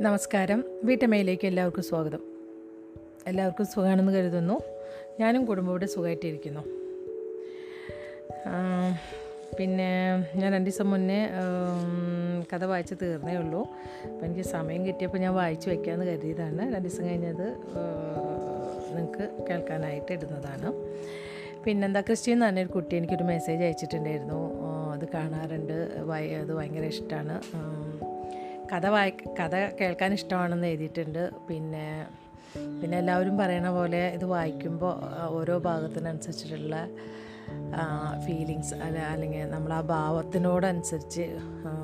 നമസ്കാരം. വീട്ടമ്മയിലേക്ക് എല്ലാവർക്കും സ്വാഗതം. എല്ലാവർക്കും സുഖമാണെന്ന് കരുതുന്നു. ഞാനും കുടുംബത്തോടെ സുഖമായിട്ടിരിക്കുന്നു. പിന്നെ ഞാൻ രണ്ട് ദിവസം മുന്നേ കഥ വായിച്ച് തീർന്നേ ഉള്ളൂ. അപ്പം എനിക്ക് സമയം കിട്ടിയപ്പോൾ ഞാൻ വായിച്ചു വയ്ക്കാമെന്ന് കരുതിയതാണ്. രണ്ട് ദിവസം കഴിഞ്ഞത് നിങ്ങൾക്ക് കേൾക്കാനായിട്ട് ഇടുന്നതാണ്. പിന്നെന്താ ക്രിസ്റ്റീൻ എന്ന് പറഞ്ഞൊരു കുട്ടി എനിക്കൊരു മെസ്സേജ് അയച്ചിട്ടുണ്ടായിരുന്നു. അത് കാണാറുണ്ട്. അത് ഭയങ്കര ഇഷ്ടമാണ് കഥ വായി കഥ കേൾക്കാൻ ഇഷ്ടമാണെന്ന് എഴുതിയിട്ടുണ്ട്. പിന്നെ പിന്നെ എല്ലാവരും പറയണ പോലെ ഇത് വായിക്കുമ്പോൾ ഓരോ ഭാഗത്തിനനുസരിച്ചിട്ടുള്ള ഫീലിങ്സ് അല്ല അല്ലെങ്കിൽ നമ്മൾ ആ ഭാവത്തിനോടനുസരിച്ച്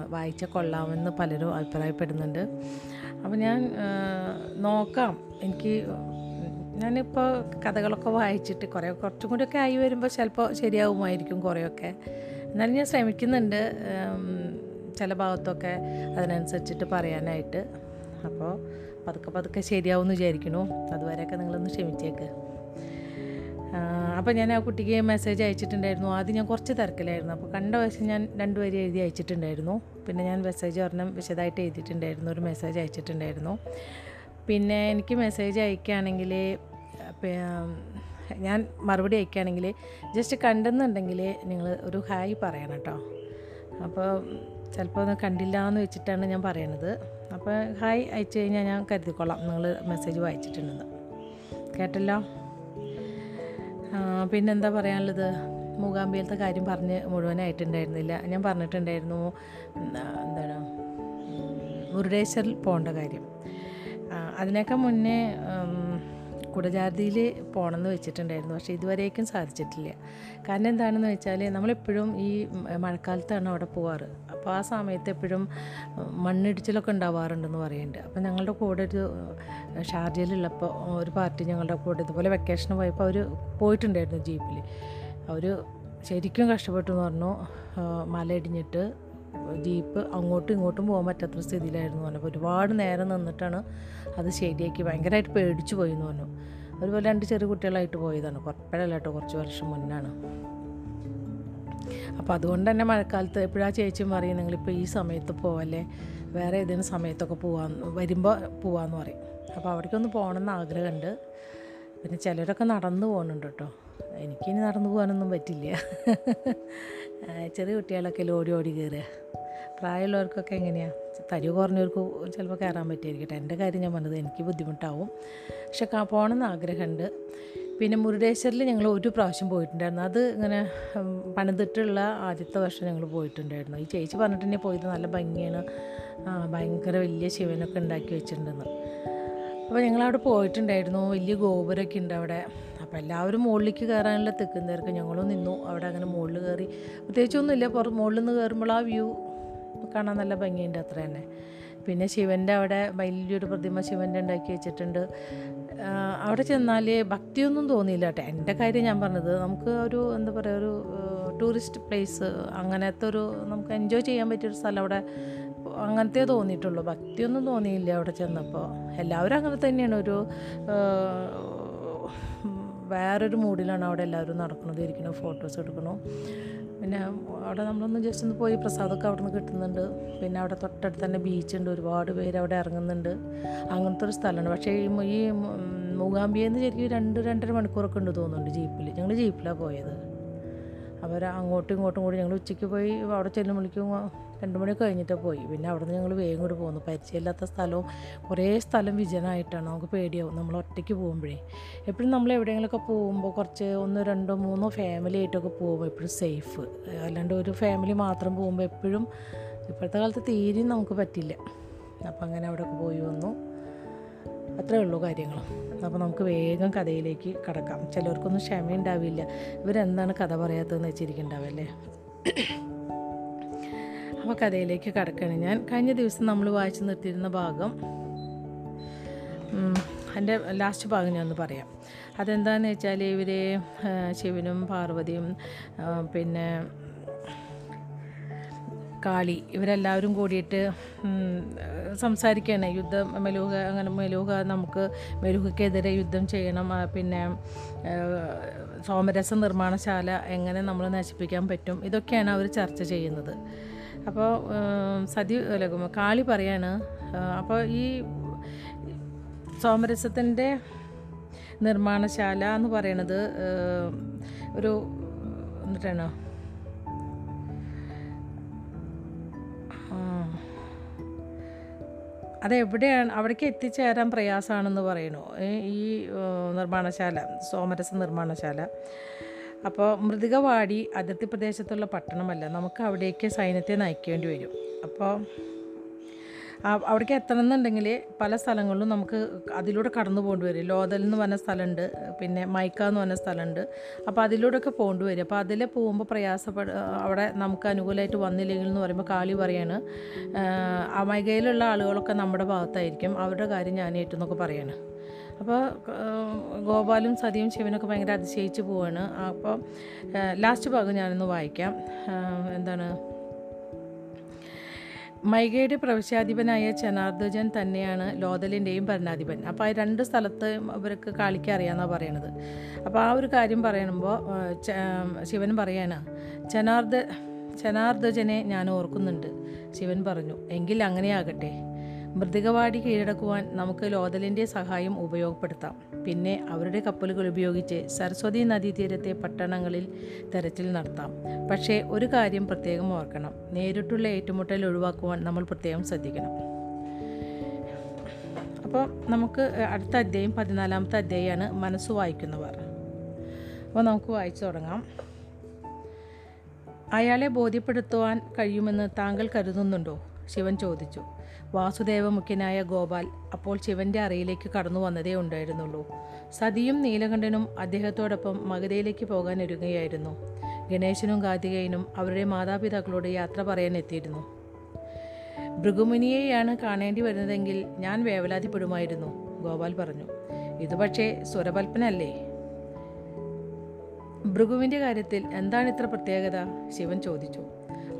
വായിച്ച കൊള്ളാമെന്ന് പലരും അഭിപ്രായപ്പെടുന്നുണ്ട്. അപ്പോൾ ഞാൻ നോക്കാം. എനിക്ക് ഞാനിപ്പോൾ കഥകളൊക്കെ വായിച്ചിട്ട് കുറേ കുറച്ചും കൂടിയൊക്കെ ആയി വരുമ്പോൾ ചിലപ്പോൾ ശരിയാവുമായിരിക്കും കുറേയൊക്കെ. എന്നാലും ഞാൻ ശ്രമിക്കുന്നുണ്ട്. ചില ഭാഗത്തൊക്കെ അതിനനുസരിച്ചിട്ട് പറയാനായിട്ട്. അപ്പോൾ പതുക്കെ പതുക്കെ ശരിയാവും എന്ന് വിചാരിക്കുന്നു. അതുവരെയൊക്കെ നിങ്ങളൊന്ന് ക്ഷമിച്ചേക്ക്. അപ്പോൾ ഞാൻ ആ കുട്ടിക്ക് മെസ്സേജ് അയച്ചിട്ടുണ്ടായിരുന്നു. ആദ്യം ഞാൻ കുറച്ച് തിരക്കിലായിരുന്നു. അപ്പോൾ കണ്ട വശം ഞാൻ രണ്ട് വരി എഴുതി അയച്ചിട്ടുണ്ടായിരുന്നു. പിന്നെ ഞാൻ മെസ്സേജ് ഒരെണ്ണം വിശദമായിട്ട് എഴുതിയിട്ടുണ്ടായിരുന്നു. ഒരു മെസ്സേജ് അയച്ചിട്ടുണ്ടായിരുന്നു. പിന്നെ എനിക്ക് മെസ്സേജ് അയക്കുകയാണെങ്കിൽ ഞാൻ മറുപടി അയക്കുകയാണെങ്കിൽ ജസ്റ്റ് കണ്ടെന്നുണ്ടെങ്കിൽ നിങ്ങൾ ഒരു ഹായ് പറയണം കേട്ടോ. അപ്പോൾ ചിലപ്പോൾ ഒന്ന് കണ്ടില്ല എന്ന് വെച്ചിട്ടാണ് ഞാൻ പറയണത്. അപ്പോൾ ഹായ് അയച്ചു കഴിഞ്ഞാൽ ഞാൻ കരുതിക്കൊള്ളാം നിങ്ങൾ മെസ്സേജ് വായിച്ചിട്ടുണ്ടെന്ന്. കേട്ടല്ലോ? പിന്നെന്താ പറയാനുള്ളത്? മൂകാംബിയിലത്തെ കാര്യം പറഞ്ഞ് മുഴുവനായിട്ടുണ്ടായിരുന്നില്ല. ഞാൻ പറഞ്ഞിട്ടുണ്ടായിരുന്നു എന്താണ് മുരുടേശ്വറിൽ പോകേണ്ട കാര്യം. അതിനൊക്കെ മുന്നേ കുടജാതിയിൽ പോകണമെന്ന് വെച്ചിട്ടുണ്ടായിരുന്നു. പക്ഷേ ഇതുവരേക്കും സാധിച്ചിട്ടില്ല. കാരണം എന്താണെന്ന് വെച്ചാൽ നമ്മളെപ്പോഴും ഈ മഴക്കാലത്താണ് അവിടെ പോവാറ്. അപ്പോൾ ആ സമയത്ത് എപ്പോഴും മണ്ണിടിച്ചിലൊക്കെ ഉണ്ടാവാറുണ്ടെന്ന് പറയുന്നുണ്ട്. അപ്പോൾ ഞങ്ങളുടെ കൂടെ ഒരു ഷാർജയിലുള്ളപ്പോൾ ഒരു പാർട്ടി ഞങ്ങളുടെ കൂടെ ഇതുപോലെ വെക്കേഷന് പോയപ്പോൾ അവർ പോയിട്ടുണ്ടായിരുന്നു ജീപ്പിൽ അവർ ശരിക്കും കഷ്ടപ്പെട്ടു എന്ന് പറഞ്ഞു. മലയിടിഞ്ഞിട്ട് ജീപ്പ് അങ്ങോട്ടും ഇങ്ങോട്ടും പോകാൻ പറ്റാത്ത സ്ഥിതിയിലായിരുന്നു പറഞ്ഞു. അപ്പോൾ ഒരുപാട് നേരം നിന്നിട്ടാണ് അത് ശരിയാക്കി ഭയങ്കരമായിട്ട് പേടിച്ചു പോയി എന്ന് പറഞ്ഞു. അതുപോലെ രണ്ട് ചെറിയ കുട്ടികളായിട്ട് പോയതാണ്. കുറപ്പഴല്ല കേട്ടോ കുറച്ച് വർഷം മുന്നാണ്. അപ്പോൾ അതുകൊണ്ട് തന്നെ മഴക്കാലത്ത് എപ്പോഴാ ചേച്ചിയും പറയും നിങ്ങളിപ്പോൾ ഈ സമയത്ത് പോവല്ലേ? വേറെ ഏതെങ്കിലും സമയത്തൊക്കെ പോവാന്ന് വരുമ്പോൾ പോവാന്ന് പറയും. അപ്പോൾ അവിടേക്കൊന്ന് പോകണമെന്ന് ആഗ്രഹമുണ്ട്. പിന്നെ ചിലരൊക്കെ നടന്നു പോകുന്നുണ്ട് കേട്ടോ. എനിക്കിനി നടന്നു പോകാനൊന്നും പറ്റില്ല. ചെറിയ കുട്ടികളൊക്കെ ഓടി ഓടി കയറുക. പ്രായമുള്ളവർക്കൊക്കെ എങ്ങനെയാണ് തരി കുറഞ്ഞവർക്ക് ചിലപ്പോൾ കയറാൻ പറ്റിയിരിക്കട്ടെ എന്റെ കാര്യം ഞാൻ പറഞ്ഞത് എനിക്ക് ബുദ്ധിമുട്ടാവും. പക്ഷെ പോകണമെന്ന് ആഗ്രഹമുണ്ട്. പിന്നെ മുരുടേശ്വരിൽ ഞങ്ങൾ ഒരു പ്രാവശ്യം പോയിട്ടുണ്ടായിരുന്നു. അത് ഇങ്ങനെ പണിതിട്ടുള്ള ആദ്യത്തെ വർഷം ഞങ്ങൾ പോയിട്ടുണ്ടായിരുന്നു. ഈ ചേച്ചി പറഞ്ഞിട്ടുണ്ടെങ്കിൽ പോയത് നല്ല ഭംഗിയാണ്. ഭയങ്കര വലിയ ശിവനൊക്കെ ഉണ്ടാക്കി വെച്ചിട്ടുണ്ടെന്ന്. അപ്പോൾ ഞങ്ങളവിടെ പോയിട്ടുണ്ടായിരുന്നു. വലിയ ഗോപുരമൊക്കെ ഉണ്ട് അവിടെ. അപ്പോൾ എല്ലാവരും മുകളിലേക്ക് കയറാനുള്ള തെക്കും ഞങ്ങളും നിന്നു. അവിടെ അങ്ങനെ മുകളിൽ കയറി. പ്രത്യേകിച്ചൊന്നുമില്ല. പുറ മുകളിൽ നിന്ന് കയറുമ്പോൾ ആ വ്യൂ കാണാൻ നല്ല ഭംഗിയുണ്ട് അത്ര തന്നെ. പിന്നെ ശിവന്റെ അവിടെ വലിയൊരു പ്രതിമ ശിവന്റെ ഉണ്ടാക്കി വെച്ചിട്ടുണ്ട്. അവിടെ ചെന്നാൽ ഭക്തിയൊന്നും തോന്നിയില്ല കേട്ടോ. എന്റെ കാര്യം ഞാൻ പറഞ്ഞത് നമുക്ക് ഒരു എന്താ പറയുക ഒരു ടൂറിസ്റ്റ് പ്ലേസ് അങ്ങനത്തെ ഒരു നമുക്ക് എൻജോയ് ചെയ്യാൻ പറ്റിയൊരു സ്ഥലം അവിടെ അങ്ങനത്തെ തോന്നിയിട്ടുള്ളൂ. ഭക്തിയൊന്നും തോന്നിയില്ല അവിടെ ചെന്നപ്പോൾ എല്ലാവരും അങ്ങനെ തന്നെയാണ്. ഒരു വേറൊരു മൂഡിലാണ് അവിടെ എല്ലാവരും നടക്കുന്നത്. ഇരിക്കണം ഫോട്ടോസ് എടുക്കണം. പിന്നെ അവിടെ നമ്മളൊന്ന് ജസ്റ്റ് ഒന്ന് പോയി പ്രസാദമൊക്കെ അവിടെ നിന്ന് കിട്ടുന്നുണ്ട്. പിന്നെ അവിടെ തൊട്ടടുത്ത് തന്നെ ബീച്ചുണ്ട് ഒരുപാട് പേര് അവിടെ ഇറങ്ങുന്നുണ്ട്. അങ്ങനത്തെ ഒരു സ്ഥലമാണ് പക്ഷേ ഈ മൂകാംബികയിൽ നിന്ന് ശരിക്കും രണ്ട് രണ്ടര മണിക്കൂറൊക്കെ ഉണ്ട് തോന്നുന്നുണ്ട് ജീപ്പിൽ ഞങ്ങൾ ജീപ്പിലാണ് പോയത്. അവർ അങ്ങോട്ടും ഇങ്ങോട്ടും കൂടി ഞങ്ങൾ ഉച്ചയ്ക്ക് പോയി അവിടെ ചെല്ലുമ്പോഴേക്കും രണ്ട് മണി കഴിഞ്ഞിട്ട് പോയി. പിന്നെ അവിടെ നിന്ന് ഞങ്ങൾ വേഗം കൂടി പോന്നു. പരിചയമില്ലാത്ത സ്ഥലവും കുറേ സ്ഥലം വിജനമായിട്ടാണ് നമുക്ക് പേടിയാവും. നമ്മൾ ഒറ്റയ്ക്ക് പോകുമ്പോഴേ. എപ്പോഴും നമ്മൾ എവിടെയെങ്കിലുമൊക്കെ പോകുമ്പോൾ കുറച്ച് ഒന്ന് രണ്ടോ മൂന്നോ ഫാമിലി ആയിട്ടൊക്കെ പോകുമ്പോൾ എപ്പോഴും സേഫ് അല്ലാണ്ട് ഒരു ഫാമിലി മാത്രം പോകുമ്പോൾ എപ്പോഴും ഇപ്പോഴത്തെ കാലത്ത് തീരെയും നമുക്ക് പറ്റില്ല. അപ്പം അങ്ങനെ അവിടെയൊക്കെ പോയി വന്നു. അത്രേ ഉള്ളൂ കാര്യങ്ങൾ അപ്പോൾ നമുക്ക് വേഗം കഥയിലേക്ക് കടക്കാം. ചിലർക്കൊന്നും ക്ഷമയുണ്ടാവില്ല. ഇവരെന്താണ് കഥ പറയാത്തതെന്ന് വെച്ചിരിക്കുന്നുണ്ടാവല്ലേ അപ്പോൾ കഥയിലേക്ക് കടക്കണം. ഞാൻ കഴിഞ്ഞ ദിവസം നമ്മൾ വായിച്ചു നിർത്തിയിരുന്ന ഭാഗം എന്റെ ലാസ്റ്റ് ഭാഗം ഞാൻ ഒന്ന് പറയാം. അതെന്താണെന്ന് വെച്ചാൽ ഇവർ ശിവനും പാർവതിയും പിന്നെ കാളി ഇവരെല്ലാവരും കൂടിയിട്ട് സംസാരിക്കുകയാണ് യുദ്ധം മെലൂഹ അങ്ങനെ മെലൂഹ നമുക്ക് മെലൂഹയ്ക്കെതിരെ യുദ്ധം ചെയ്യണം. പിന്നെ സോമരസ നിർമ്മാണശാല എങ്ങനെ നമ്മൾ നശിപ്പിക്കാൻ പറ്റും? ഇതൊക്കെയാണ് അവർ ചർച്ച ചെയ്യുന്നത്. അപ്പോൾ സതി അല്ല കാളി പറയാണ്. അപ്പോൾ ഈ സോമരസത്തിന്റെ നിർമ്മാണശാല എന്ന് പറയണത് ഒരു എന്നിട്ടാണോ. അതെവിടെയാണ് അവിടേക്ക് എത്തിച്ചേരാൻ പ്രയാസമാണെന്ന് പറയുന്നു ഈ നിർമ്മാണശാല സോമരസ നിർമ്മാണശാല. അപ്പോൾ മൃതികവാടി അതിർത്തി പ്രദേശത്തുള്ള പട്ടണമല്ല. നമുക്ക് അവിടേക്ക് സൈന്യത്തെ നയിക്കേണ്ടി വരും. അപ്പോൾ അവിടേക്ക് എത്തണം എന്നുണ്ടെങ്കിൽ പല സ്ഥലങ്ങളിലും നമുക്ക് അതിലൂടെ കടന്നു പോകേണ്ടി വരും. ലോതൽ എന്ന് പറഞ്ഞ സ്ഥലമുണ്ട്. പിന്നെ മൈക്ക എന്ന് പറഞ്ഞ സ്ഥലമുണ്ട്. അപ്പോൾ അതിലൂടെയൊക്കെ പോകേണ്ടി വരും. അപ്പോൾ അതിൽ പോകുമ്പോൾ പ്രയാസപ്പെട അവിടെ നമുക്ക് അനുകൂലമായിട്ട് വന്നില്ലെങ്കിൽ എന്ന് പറയുമ്പോൾ കാളി പറയാണ് ആ മൈകയിലുള്ള ആളുകളൊക്കെ നമ്മുടെ ഭാഗത്തായിരിക്കും. അവരുടെ കാര്യം ഞാൻ ഏറ്റെന്നൊക്കെ പറയാണ്. അപ്പോൾ ഗോപാലും സതിയും ശിവനൊക്കെ ഭയങ്കര അതിശയിച്ച് പോവാണ്. അപ്പോൾ ലാസ്റ്റ് ഭാഗം ഞാനൊന്ന് വായിക്കാം. എന്താണ്? മൈകയുടെ പ്രവിശ്യാധിപനായ ചനാർദ്ദജൻ തന്നെയാണ് ലോതലിന്റെയും ഭരണാധിപൻ. അപ്പോൾ ആ രണ്ട് സ്ഥലത്ത് ഇവർക്ക് കളിക്കറിയാമെന്നാണ് പറയണത്. അപ്പോൾ ആ ഒരു കാര്യം പറയുമ്പോൾ ശിവൻ പറയാണ് ചനാർദ്ദ ചനാർദ്ദജനെ ഞാൻ ഓർക്കുന്നുണ്ട് ശിവൻ പറഞ്ഞു. എങ്കിൽ അങ്ങനെയാകട്ടെ. മൃതികവാടി കീഴടക്കുവാൻ നമുക്ക് ലോതലിന്റെ സഹായം ഉപയോഗപ്പെടുത്താം. പിന്നെ അവരുടെ കപ്പലുകൾ ഉപയോഗിച്ച് സരസ്വതി നദീതീരത്തെ പട്ടണങ്ങളിൽ തെരച്ചിൽ നടത്താം. പക്ഷേ ഒരു കാര്യം പ്രത്യേകം ഓർക്കണം. നേരിട്ടുള്ള ഏറ്റുമുട്ടൽ ഒഴിവാക്കുവാൻ നമ്മൾ പ്രത്യേകം ശ്രദ്ധിക്കണം. അപ്പോൾ നമുക്ക് അടുത്ത അധ്യായം പതിനാലാമത്തെ അധ്യായമാണ് മനസ്സ് വായിക്കുന്നവർ. അപ്പോൾ നമുക്ക് വായിച്ചു തുടങ്ങാം. അയാളെ ബോധ്യപ്പെടുത്തുവാൻ കഴിയുമെന്ന് താങ്കൾ കരുതുന്നുണ്ടോ? ശിവൻ ചോദിച്ചു. വാസുദേവ മുഖ്യനായ ഗോപാൽ അപ്പോൾ ശിവന്റെ അറയിലേക്ക് കടന്നു വന്നതേ ഉണ്ടായിരുന്നുള്ളൂ. സതിയും നീലകണ്ഠനും അദ്ദേഹത്തോടൊപ്പം മഗധയിലേക്ക് പോകാൻ ഒരുങ്ങുകയായിരുന്നു. ഗണേശനും കാർത്തികേയനും അവരുടെ മാതാപിതാക്കളോട് യാത്ര പറയാൻ എത്തിയിരുന്നു ഭൃഗുമുനിയെയാണ് കാണേണ്ടി വരുന്നതെങ്കിൽ ഞാൻ വേവലാതിപ്പെടുമായിരുന്നു ഗോപാൽ പറഞ്ഞു. ഇത് പക്ഷേ സ്വരപൽപ്പനല്ലേ ഭൃഗുവിന്റെ കാര്യത്തിൽ എന്താണ് ഇത്ര പ്രത്യേകത? ശിവൻ ചോദിച്ചു.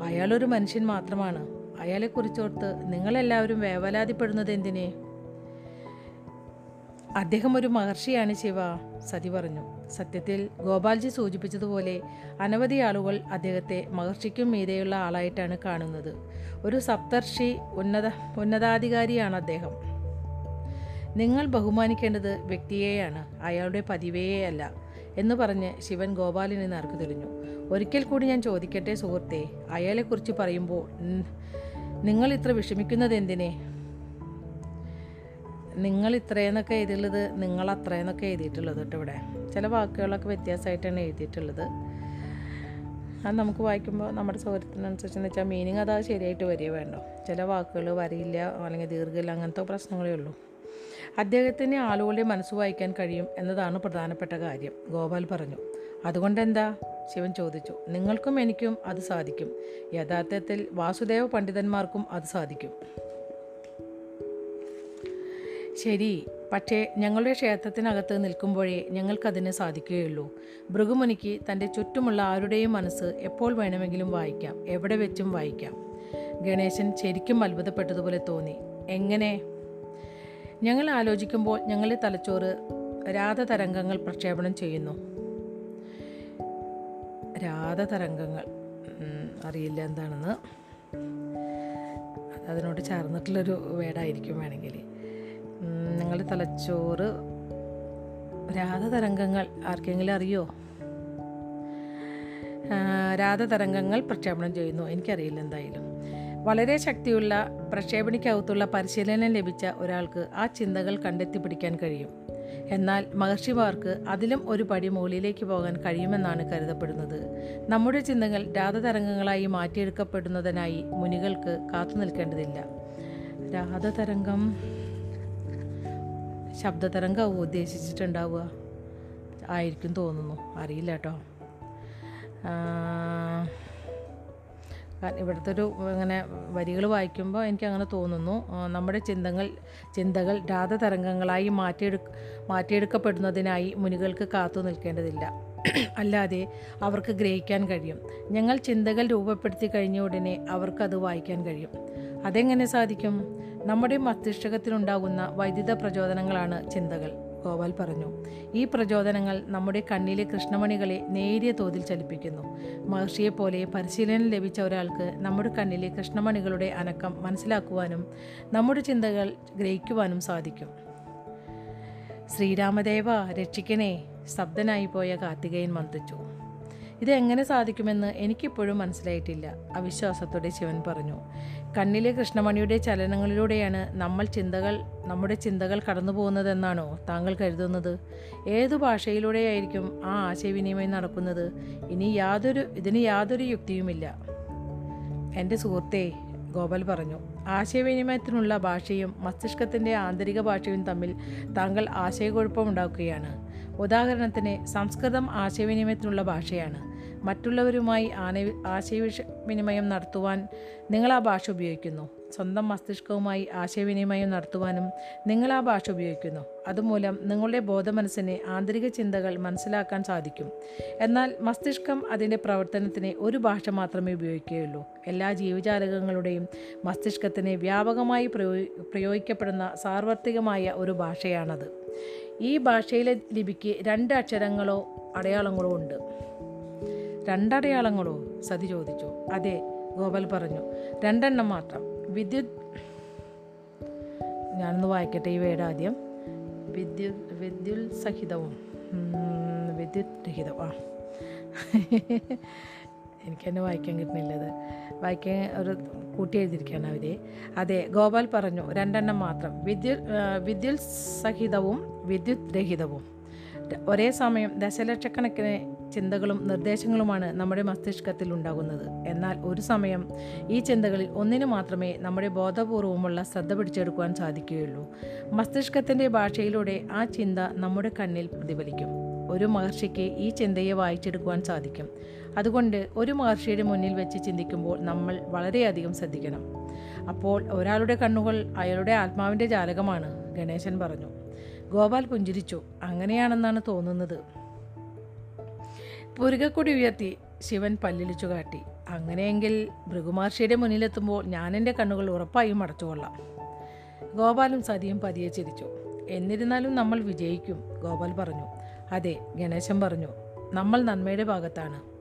അയാളൊരു മനുഷ്യൻ മാത്രമാണ്. അയാളെക്കുറിച്ചോർത്ത് നിങ്ങളെല്ലാവരും വേവലാതിപ്പെടുന്നത് എന്തിനെ? അദ്ദേഹം ഒരു മഹർഷിയാണ് ശിവ സതി പറഞ്ഞു. സത്യത്തിൽ ഗോപാൽജി സൂചിപ്പിച്ചതുപോലെ അനവധി ആളുകൾ അദ്ദേഹത്തെ മഹർഷിക്കും മീതെയുള്ള ആളായിട്ടാണ് കാണുന്നത്. ഒരു സപ്തർഷി ഉന്നത ഉന്നതാധികാരിയാണ് അദ്ദേഹം. നിങ്ങൾ ബഹുമാനിക്കേണ്ടത് വ്യക്തിയെയാണ് അയാളുടെ പതിവേയല്ല എന്ന് പറഞ്ഞ് ശിവൻ ഗോപാലിനെ നറുക്കു തെളിഞ്ഞു ഒരിക്കൽ കൂടി ഞാൻ ചോദിക്കട്ടെ സുഹൃത്തെ അയാളെക്കുറിച്ച് പറയുമ്പോൾ നിങ്ങൾ ഇത്ര വിഷമിക്കുന്നത് എന്തിനെ നിങ്ങൾ ഇത്രയെന്നൊക്കെ എഴുതിയുള്ളത് നിങ്ങൾ അത്രയെന്നൊക്കെ എഴുതിയിട്ടുള്ളത് കേട്ടോ ഇവിടെ. ചില വാക്കുകളൊക്കെ വ്യത്യാസമായിട്ടാണ് എഴുതിയിട്ടുള്ളത്. അത് നമുക്ക് വായിക്കുമ്പോൾ നമ്മുടെ സൗകര്യത്തിനനുസരിച്ചെന്ന് വെച്ചാൽ മീനിങ് അത് ശരിയായിട്ട് വരിക വേണ്ടോ? ചില വാക്കുകൾ വരിയില്ല അല്ലെങ്കിൽ ദീർഘമില്ല അങ്ങനത്തെ പ്രശ്നങ്ങളേ ഉള്ളൂ. അദ്ദേഹത്തിന് ആളുകളുടെ മനസ്സ് വായിക്കാൻ കഴിയും എന്നതാണ് പ്രധാനപ്പെട്ട കാര്യം. ഗോപാൽ പറഞ്ഞു. അതുകൊണ്ട് എന്താ ശിവൻ ചോദിച്ചു. നിങ്ങൾക്കും എനിക്കും അത് സാധിക്കും. യഥാർത്ഥത്തിൽ വാസുദേവ പണ്ഡിതന്മാർക്കും അത് സാധിക്കും. ശരി. പക്ഷേ ഞങ്ങളുടെ ക്ഷേത്രത്തിനകത്ത് നിൽക്കുമ്പോഴേ ഞങ്ങൾക്കതിന് സാധിക്കുകയുള്ളൂ. ഭൃഗുമുനിക്ക് തന്റെ ചുറ്റുമുള്ള ആരുടെയും മനസ്സ് എപ്പോൾ വേണമെങ്കിലും വായിക്കാം. എവിടെ വെച്ചും വായിക്കാം. ഗണേശൻ ശരിക്കും അത്ഭുതപ്പെട്ടതുപോലെ തോന്നി. എങ്ങനെ? ഞങ്ങൾ ആലോചിക്കുമ്പോൾ ഞങ്ങളുടെ തലച്ചോറ് രാധതരംഗങ്ങൾ പ്രക്ഷേപണം ചെയ്യുന്നു. രാധതരംഗങ്ങൾ തരംഗങ്ങൾ അറിയില്ല എന്താണെന്ന്. അതിനോട് ചേർന്നിട്ടുള്ളൊരു വേടായിരിക്കും വേണമെങ്കിൽ. നിങ്ങളുടെ തലച്ചോറ്. രാധതരംഗങ്ങൾ ആർക്കെങ്കിലും അറിയോ? രാധ രാധതരംഗങ്ങൾ പ്രക്ഷേപണം ചെയ്യുന്നു. എനിക്കറിയില്ല എന്തായാലും. വളരെ ശക്തിയുള്ള പ്രക്ഷേപണിക്കകത്തുള്ള പരിശീലനം ലഭിച്ച ഒരാൾക്ക് ആ ചിന്തകൾ കണ്ടെത്തി പിടിക്കാൻ കഴിയും. എന്നാൽ മഹർഷിമാർക്ക് അതിലും ഒരു പടി മുകളിലേക്ക് പോകാൻ കഴിയുമെന്നാണ് കരുതപ്പെടുന്നത്. നമ്മുടെ ചിന്തകൾ രാധതരംഗങ്ങളായി മാറ്റിയെടുക്കപ്പെടുന്നതിനായി മുനികൾക്ക് കാത്തു നിൽക്കേണ്ടതില്ല. രാധതരംഗം ശബ്ദതരംഗമാവും ഉദ്ദേശിച്ചിട്ടുണ്ടാവുക? ആയിരിക്കും തോന്നുന്നു. അറിയില്ല കേട്ടോ. ഇവിടുത്തെ ഒരു ഇങ്ങനെ വരികൾ വായിക്കുമ്പോൾ എനിക്ക് അങ്ങനെ തോന്നുന്നു നമ്മുടെ ചിന്തകൾ ചിന്തകൾ രാധതരംഗങ്ങളായി മാറ്റിയെടു മാറ്റിയെടുക്കപ്പെടുന്നതിനായി മുനികൾക്ക് കാത്തു നിൽക്കേണ്ടതില്ല. അല്ലാതെ അവർക്ക് ഗ്രഹിക്കാൻ കഴിയും. ഞങ്ങൾ ചിന്തകൾ രൂപപ്പെടുത്തി കഴിഞ്ഞ ഉടനെ അവർക്കത് വായിക്കാൻ കഴിയും. അതെങ്ങനെ സാധിക്കും? നമ്മുടെ മസ്തിഷ്കത്തിലുണ്ടാകുന്ന വൈദ്യുത പ്രചോദനങ്ങളാണ് ചിന്തകൾ. ഗോപാൽ പറഞ്ഞു. ഈ പ്രചോദനങ്ങൾ നമ്മുടെ കണ്ണിലെ കൃഷ്ണമണികളെ നേരിയ തോതിൽ ചലിപ്പിക്കുന്നു. മഹർഷിയെപ്പോലെ പരിശീലനം ലഭിച്ച ഒരാൾക്ക് നമ്മുടെ കണ്ണിലെ കൃഷ്ണമണികളുടെ അനക്കം മനസ്സിലാക്കുവാനും നമ്മുടെ ചിന്തകൾ ഗ്രഹിക്കുവാനും സാധിക്കും. ശ്രീരാമദേവ രക്ഷിക്കണേ സ്തബ്ധനായി പോയ കാർത്തികേയൻ മന്ത്രിച്ചു. ഇതെങ്ങനെ സാധിക്കുമെന്ന് എനിക്കിപ്പോഴും മനസ്സിലായിട്ടില്ല അവിശ്വാസത്തോടെ ശിവൻ പറഞ്ഞു. കണ്ണിലെ കൃഷ്ണമണിയുടെ ചലനങ്ങളിലൂടെയാണ് നമ്മൾ ചിന്തകൾ നമ്മുടെ ചിന്തകൾ കടന്നു പോകുന്നതെന്നാണോ താങ്കൾ കരുതുന്നത്? ഏതു ഭാഷയിലൂടെയായിരിക്കും ആ ആശയവിനിമയം നടക്കുന്നത്? ഇനി യാതൊരു ഇതിന് യാതൊരു യുക്തിയുമില്ല. എന്റെ സുഹൃത്തെ ഗോപാൽ പറഞ്ഞു. ആശയവിനിമയത്തിനുള്ള ഭാഷയും മസ്തിഷ്കത്തിന്റെ ആന്തരിക ഭാഷയും തമ്മിൽ താങ്കൾ ആശയക്കുഴപ്പമുണ്ടാക്കുകയാണ്. ഉദാഹരണത്തിന് സംസ്കൃതം ആശയവിനിമയത്തിനുള്ള ഭാഷയാണ്. മറ്റുള്ളവരുമായി ആന ആശയവിനിമയം നടത്തുവാൻ നിങ്ങൾ ആ ഭാഷ ഉപയോഗിക്കുന്നു. സ്വന്തം മസ്തിഷ്കവുമായി ആശയവിനിമയം നടത്തുവാനും നിങ്ങൾ ആ ഭാഷ ഉപയോഗിക്കുന്നു. അതുമൂലം നിങ്ങളുടെ ബോധമനസ്സിന് ആന്തരിക ചിന്തകൾ മനസ്സിലാക്കാൻ സാധിക്കും. എന്നാൽ മസ്തിഷ്കം അതിന്റെ പ്രവർത്തനത്തിന് ഒരു ഭാഷ മാത്രമേ ഉപയോഗിക്കുകയുള്ളൂ. എല്ലാ ജീവജാലകങ്ങളുടെയും മസ്തിഷ്കത്തിന് വ്യാപകമായി പ്രയോ പ്രയോഗിക്കപ്പെടുന്ന സാർവത്രികമായ ഒരു ഭാഷയാണത്. ഈ ഭാഷയിലെ ലിപിക്ക് രണ്ട് അക്ഷരങ്ങളോ അടയാളങ്ങളോ ഉണ്ട്. രണ്ടടയാളങ്ങളോ? സതി ചോദിച്ചു. അതെ ഗോപാൽ പറഞ്ഞു. രണ്ടെണ്ണം മാത്രം. വിദ്യുത് ഞാനൊന്ന് വായിക്കട്ടെ ഈ വേട് ആദ്യം. വിദ്യുത് വിദ്യുൽ സഹിതവും. വിദ്യുത് രഹിതവും. ആ. എനിക്ക് തന്നെ വായിക്കാൻ കിട്ടുന്നില്ലത് വായിക്കാൻ ഒരു കൂട്ടി എഴുതിയിരിക്കുകയാണ് അവർ അതെ ഗോപാൽ പറഞ്ഞു. രണ്ടെണ്ണം മാത്രം. വിദ്യുൽ ആ, വിദ്യുൽ സഹിതവും വിദ്യുത് രഹിതവും. ഒരേ സമയം ദശലക്ഷക്കണക്കിന് ചിന്തകളും നിർദ്ദേശങ്ങളുമാണ് നമ്മുടെ മസ്തിഷ്കത്തിൽ ഉണ്ടാകുന്നത്. എന്നാൽ ഒരു സമയം ഈ ചിന്തകളിൽ ഒന്നിനു മാത്രമേ നമ്മുടെ ബോധപൂർവമുള്ള ശ്രദ്ധ പിടിച്ചെടുക്കുവാൻ സാധിക്കുകയുള്ളൂ. മസ്തിഷ്കത്തിന്റെ ഭാഷയിലൂടെ ആ ചിന്ത നമ്മുടെ കണ്ണിൽ പ്രതിഫലിക്കും. ഒരു മഹർഷിക്ക് ഈ ചിന്തയെ വായിച്ചെടുക്കുവാൻ സാധിക്കും. അതുകൊണ്ട് ഒരു മഹർഷിയുടെ മുന്നിൽ വെച്ച് ചിന്തിക്കുമ്പോൾ നമ്മൾ വളരെയധികം ശ്രദ്ധിക്കണം. അപ്പോൾ ഒരാളുടെ കണ്ണുകൾ അയാളുടെ ആത്മാവിന്റെ ജാലകമാണ് ഗണേശൻ പറഞ്ഞു. ഗോപാൽ പുഞ്ചിരിച്ചു. അങ്ങനെയാണെന്നാണ് തോന്നുന്നത്. പുരുകക്കൊടി ഉയർത്തി ശിവൻ പല്ലിലിച്ചു കാട്ടി. അങ്ങനെയെങ്കിൽ ഭൃഗുമഹർഷിയുടെ മുന്നിലെത്തുമ്പോൾ ഞാൻ എന്റെ കണ്ണുകൾ ഉറപ്പായും അടച്ചുകൊള്ളാം. ഗോപാലും സതിയും പതിയെ ചിരിച്ചു. എന്നിരുന്നാലും നമ്മൾ വിജയിക്കും ഗോപാൽ പറഞ്ഞു. അതെ ഗണേശൻ പറഞ്ഞു. നമ്മൾ നന്മയുടെ ഭാഗത്താണ്.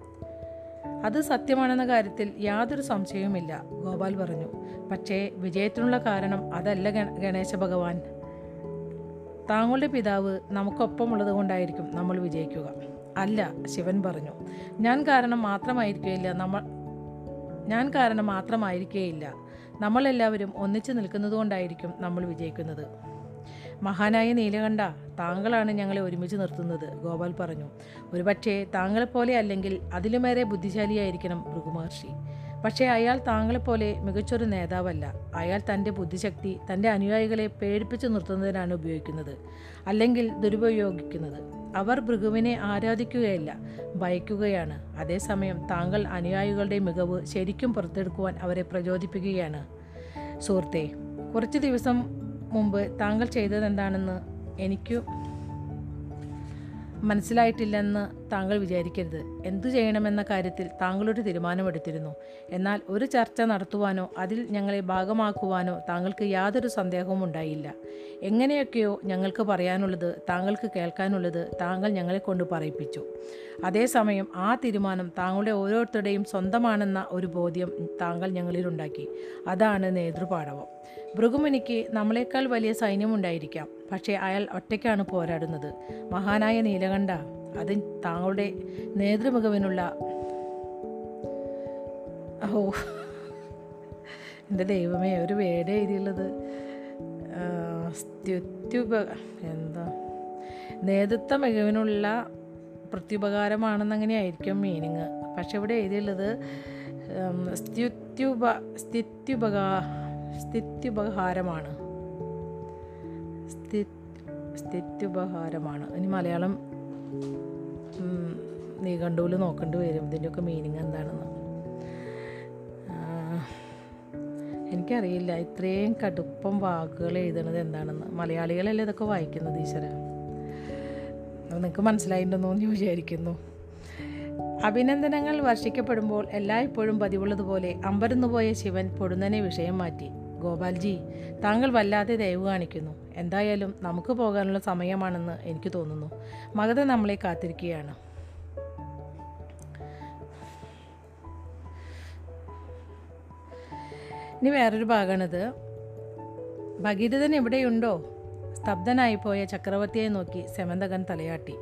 അത് സത്യമാണെന്ന കാര്യത്തിൽ യാതൊരു സംശയവുമില്ല ഗോപാൽ പറഞ്ഞു. പക്ഷേ വിജയത്തിനുള്ള കാരണം അതല്ല ഗണേശ ഭഗവാൻ. താങ്കളുടെ പിതാവ് നമുക്കൊപ്പമുള്ളത് കൊണ്ടായിരിക്കും നമ്മൾ വിജയിക്കുക. അല്ല ശിവൻ പറഞ്ഞു ഞാൻ കാരണം മാത്രമായിരിക്കുകയില്ല നമ്മൾ ഞാൻ കാരണം മാത്രമായിരിക്കുകയില്ല നമ്മളെല്ലാവരും ഒന്നിച്ചു നിൽക്കുന്നതുകൊണ്ടായിരിക്കും നമ്മൾ വിജയിക്കുന്നത്. മഹാനായ നീലകണ്ഠ താങ്കളാണ് ഞങ്ങളെ ഒരുമിച്ച് നിർത്തുന്നത് ഗോപാൽ പറഞ്ഞു. ഒരുപക്ഷേ താങ്കളെപ്പോലെ അല്ലെങ്കിൽ അതിലുമേറെ ബുദ്ധിശാലിയായിരിക്കണം ഭൃഗുമഹർഷി. പക്ഷേ അയാൾ താങ്കളെപ്പോലെ മികച്ചൊരു നേതാവല്ല. അയാൾ തന്റെ ബുദ്ധിശക്തി തന്റെ അനുയായികളെ പേടിപ്പിച്ചു നിർത്തുന്നതിനാണ് ഉപയോഗിക്കുന്നത്. അല്ലെങ്കിൽ ദുരുപയോഗിക്കുന്നത്. അവർ ഭൃഗുവിനെ ആരാധിക്കുകയല്ല ഭയക്കുകയാണ്. അതേസമയം താങ്കൾ അനുയായികളുടെ മികവ് ശരിക്കും പുറത്തെടുക്കുവാൻ അവരെ പ്രചോദിപ്പിക്കുകയാണ്. സുഹൃത്തെ കുറച്ച് ദിവസം മുമ്പ് താങ്കൾ ചെയ്തതെന്താണെന്ന് എനിക്ക് മനസ്സിലായിട്ടില്ലെന്ന് താങ്കൾ വിചാരിക്കരുത്. എന്തു ചെയ്യണമെന്ന കാര്യത്തിൽ താങ്കളൊരു തീരുമാനമെടുത്തിരുന്നു. എന്നാൽ ഒരു ചർച്ച നടത്തുവാനോ അതിൽ ഞങ്ങളെ ഭാഗമാക്കുവാനോ താങ്കൾക്ക് യാതൊരു സന്ദേഹവും ഉണ്ടായില്ല. എങ്ങനെയൊക്കെയോ ഞങ്ങൾക്ക് പറയാനുള്ളത് താങ്കൾക്ക് കേൾക്കാനുള്ളത് താങ്കൾ ഞങ്ങളെ കൊണ്ട് പറയിപ്പിച്ചു. അതേസമയം ആ തീരുമാനം താങ്കളുടെ ഓരോരുത്തരുടെയും സ്വന്തമാണെന്ന ഒരു ബോധ്യം താങ്കൾ ഞങ്ങളിലുണ്ടാക്കി. അതാണ് നേതൃപാടവം. ഭൃഗുമുനിക്ക് നമ്മളെക്കാൾ വലിയ സൈന്യമുണ്ടായിരിക്കാം. പക്ഷേ അയാൾ ഒറ്റയ്ക്കാണ് പോരാടുന്നത്. മഹാനായ നീലകണ്ഠ അത് താങ്കളുടെ നേതൃമുഖവിനുള്ള ഓ എന്റെ ദൈവമേ ഒരു വേട് എഴുതിയുള്ളത്. സ്ത്യുത്യുപ എന്താ? നേതൃത്വ മികവിനുള്ള പ്രത്യുപകാരമാണെന്നങ്ങനെ ആയിരിക്കും മീനിങ്. പക്ഷെ ഇവിടെ എഴുതിയുള്ളത് സ്ത്യുത്യുപ സ്ഥിത്യുപകാ സ്ഥിത്യുപകാരമാണ് സ്ഥിത്യുപകാരമാണ് ഇനി മലയാളം ഉം, നിഘണ്ടുവിൽ നോക്കേണ്ടി വരും. ഇതിന്റെയൊക്കെ മീനിങ് എന്താണെന്ന്. എനിക്കറിയില്ല. ഇത്രയും കടുപ്പം വാക്കുകൾ എഴുതണത് എന്താണെന്ന്. മലയാളികളല്ലേ ഇതൊക്കെ വായിക്കുന്നത് ഈശ്വര? നിങ്ങൾക്ക് മനസ്സിലായിട്ടുണ്ടെന്നോ എന്ന് വിചാരിക്കുന്നു. അഭിനന്ദനങ്ങൾ വർഷിക്കപ്പെടുമ്പോൾ എല്ലായ്പ്പോഴും പതിവുള്ളതുപോലെ അമ്പരന്നുപോയ ശിവൻ പൊടുന്നനെ വിഷയം മാറ്റി. ഗോപാൽജി താങ്കൾ വല്ലാതെ ദയവ് കാണിക്കുന്നു. എന്തായാലും നമുക്ക് പോകാനുള്ള സമയമാണെന്ന് എനിക്ക് തോന്നുന്നു. മകത നമ്മളെ കാത്തിരിക്കുകയാണ്. ഇനി വേറൊരു ഭാഗമാണിത്. ഭഗീരഥൻ എവിടെയുണ്ടോ? സ്തബ്ധനായി പോയ ചക്രവർത്തിയെ നോക്കി സെമന്തകൻ തലയാട്ടി.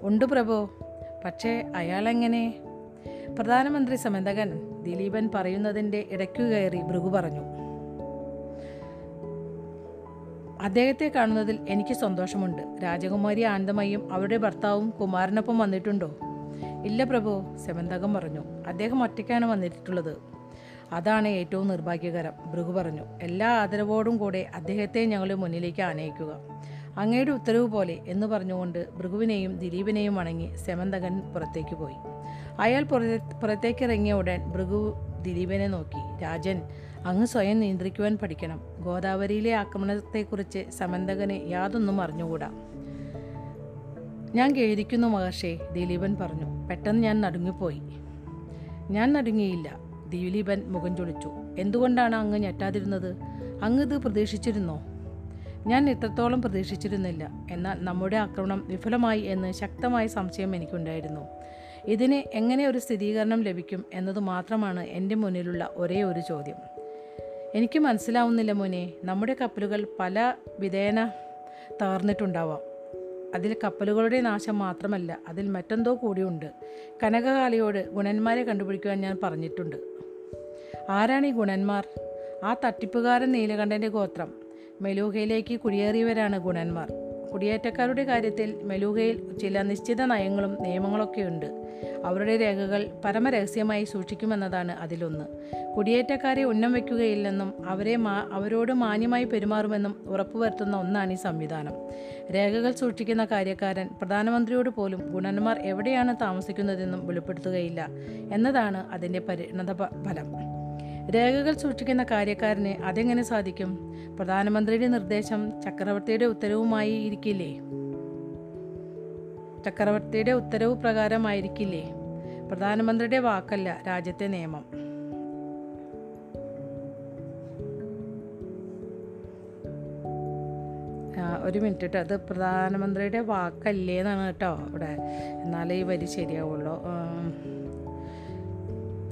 ഉണ്ട് പ്രഭു പക്ഷേ അയാളെങ്ങനെ? പ്രധാനമന്ത്രി സമന്തകൻ ദിലീപൻ പറയുന്നതിന്റെ ഇടയ്ക്കു കയറി ഭൃഗു പറഞ്ഞു. അദ്ദേഹത്തെ കാണുന്നതിൽ എനിക്ക് സന്തോഷമുണ്ട്. രാജകുമാരി ആനന്ദമയും അവരുടെ ഭർത്താവും കുമാരനൊപ്പം വന്നിട്ടുണ്ടോ? ഇല്ല പ്രഭു സെമന്തകം പറഞ്ഞു. അദ്ദേഹം ഒറ്റയ്ക്കാണ് വന്നിട്ടുള്ളത്. അതാണ് ഏറ്റവും നിർഭാഗ്യകരം ഭൃഗു പറഞ്ഞു. എല്ലാ ആദരവോടും കൂടെ അദ്ദേഹത്തെ ഞങ്ങൾ മുന്നിലേക്ക് ആനയിക്കുക. അങ്ങയുടെ ഉത്തരവ് പോലെ എന്ന് പറഞ്ഞുകൊണ്ട് ഭൃഗുവിനെയും ദിലീപിനെയും വണങ്ങി സെമന്തകൻ പുറത്തേക്ക് പോയി. അയാൾ പുറത്തേക്കിറങ്ങിയ പുറത്തേക്ക് ഉടൻ ഭൃഗു ദിലീപിനെ നോക്കി. രാജൻ അങ്ങ് സ്വയം നിയന്ത്രിക്കുവാൻ പഠിക്കണം. ഗോദാവരിയിലെ ആക്രമണത്തെക്കുറിച്ച് സമന്തകന് യാതൊന്നും അറിഞ്ഞുകൂടാ. ഞാൻ ഖേദിക്കുന്നു മഹർഷേ ദിലീപൻ പറഞ്ഞു. പെട്ടെന്ന് ഞാൻ നടുങ്ങിപ്പോയി. ഞാൻ നടുങ്ങിയില്ല. ദിലീപൻ മുഖം ചൊളിച്ചു. എന്തുകൊണ്ടാണ് അങ്ങ് ഞെട്ടാതിരുന്നത്? അങ്ങ് ഇത് പ്രതീക്ഷിച്ചിരുന്നോ? ഞാൻ ഇത്രത്തോളം പ്രതീക്ഷിച്ചിരുന്നില്ല. എന്നാൽ നമ്മുടെ ആക്രമണം വിഫലമായി എന്ന് ശക്തമായ സംശയം എനിക്കുണ്ടായിരുന്നു. ഇതിന് എങ്ങനെ ഒരു സ്ഥിരീകരണം ലഭിക്കും എന്നത് മാത്രമാണ് എന്റെ മുന്നിലുള്ള ഒരേ ഒരു ചോദ്യം. എനിക്ക് മനസ്സിലാവുന്നില്ല മോനെ. നമ്മുടെ കപ്പലുകൾ പല വിധേന തകർന്നിട്ടുണ്ടാവാം. അതിൽ കപ്പലുകളുടെ നാശം മാത്രമല്ല അതിൽ മറ്റെന്തോ കൂടിയുണ്ട്. കനകകാലിയോട് ഗുണന്മാരെ കണ്ടുപിടിക്കുവാൻ ഞാൻ പറഞ്ഞിട്ടുണ്ട്. ആരാണ് ഈ ഗുണന്മാർ? ആ തട്ടിപ്പുകാരൻ നീലകണ്ഠന്റെ ഗോത്രം. മെലൂഹയിലേക്ക് കുടിയേറിയവരാണ് ഗുണന്മാർ. കുടിയേറ്റക്കാരുടെ കാര്യത്തിൽ മെലൂഹയിൽ ചില നിശ്ചിത നയങ്ങളും നിയമങ്ങളൊക്കെയുണ്ട്. അവരുടെ രേഖകൾ പരമരഹസ്യമായി സൂക്ഷിക്കുമെന്നതാണ് അതിലൊന്ന്. കുടിയേറ്റക്കാരെ ഉന്നം വയ്ക്കുകയില്ലെന്നും അവരെ മാ അവരോട് മാന്യമായി പെരുമാറുമെന്നും ഉറപ്പുവരുത്തുന്ന ഒന്നാണ് ഈ സംവിധാനം. രേഖകൾ സൂക്ഷിക്കുന്ന കാര്യക്കാരൻ പ്രധാനമന്ത്രിയോട് പോലും ഗുണന്മാർ എവിടെയാണ് താമസിക്കുന്നതെന്നും വെളിപ്പെടുത്തുകയില്ല. എന്നതാണ് അതിന്റെ പരിണത ഫലം. രേഖകൾ സൂക്ഷിക്കുന്ന കാര്യക്കാരന് അതെങ്ങനെ സാധിക്കും? പ്രധാനമന്ത്രിയുടെ നിർദ്ദേശം ചക്രവർത്തിയുടെ ഉത്തരവുമായി ഇരിക്കില്ലേ? ചക്രവർത്തിയുടെ ഉത്തരവ് പ്രകാരമായിരിക്കില്ലേ? പ്രധാനമന്ത്രിയുടെ വാക്കല്ല രാജ്യത്തെ നിയമം. ഒരു മിനിറ്റ് കേട്ടോ. അത് പ്രധാനമന്ത്രിയുടെ വാക്കല്ലേ എന്നാണ് കേട്ടോ അവിടെ എന്നാലേ ഈ വരി ശരിയാവുള്ളൂ.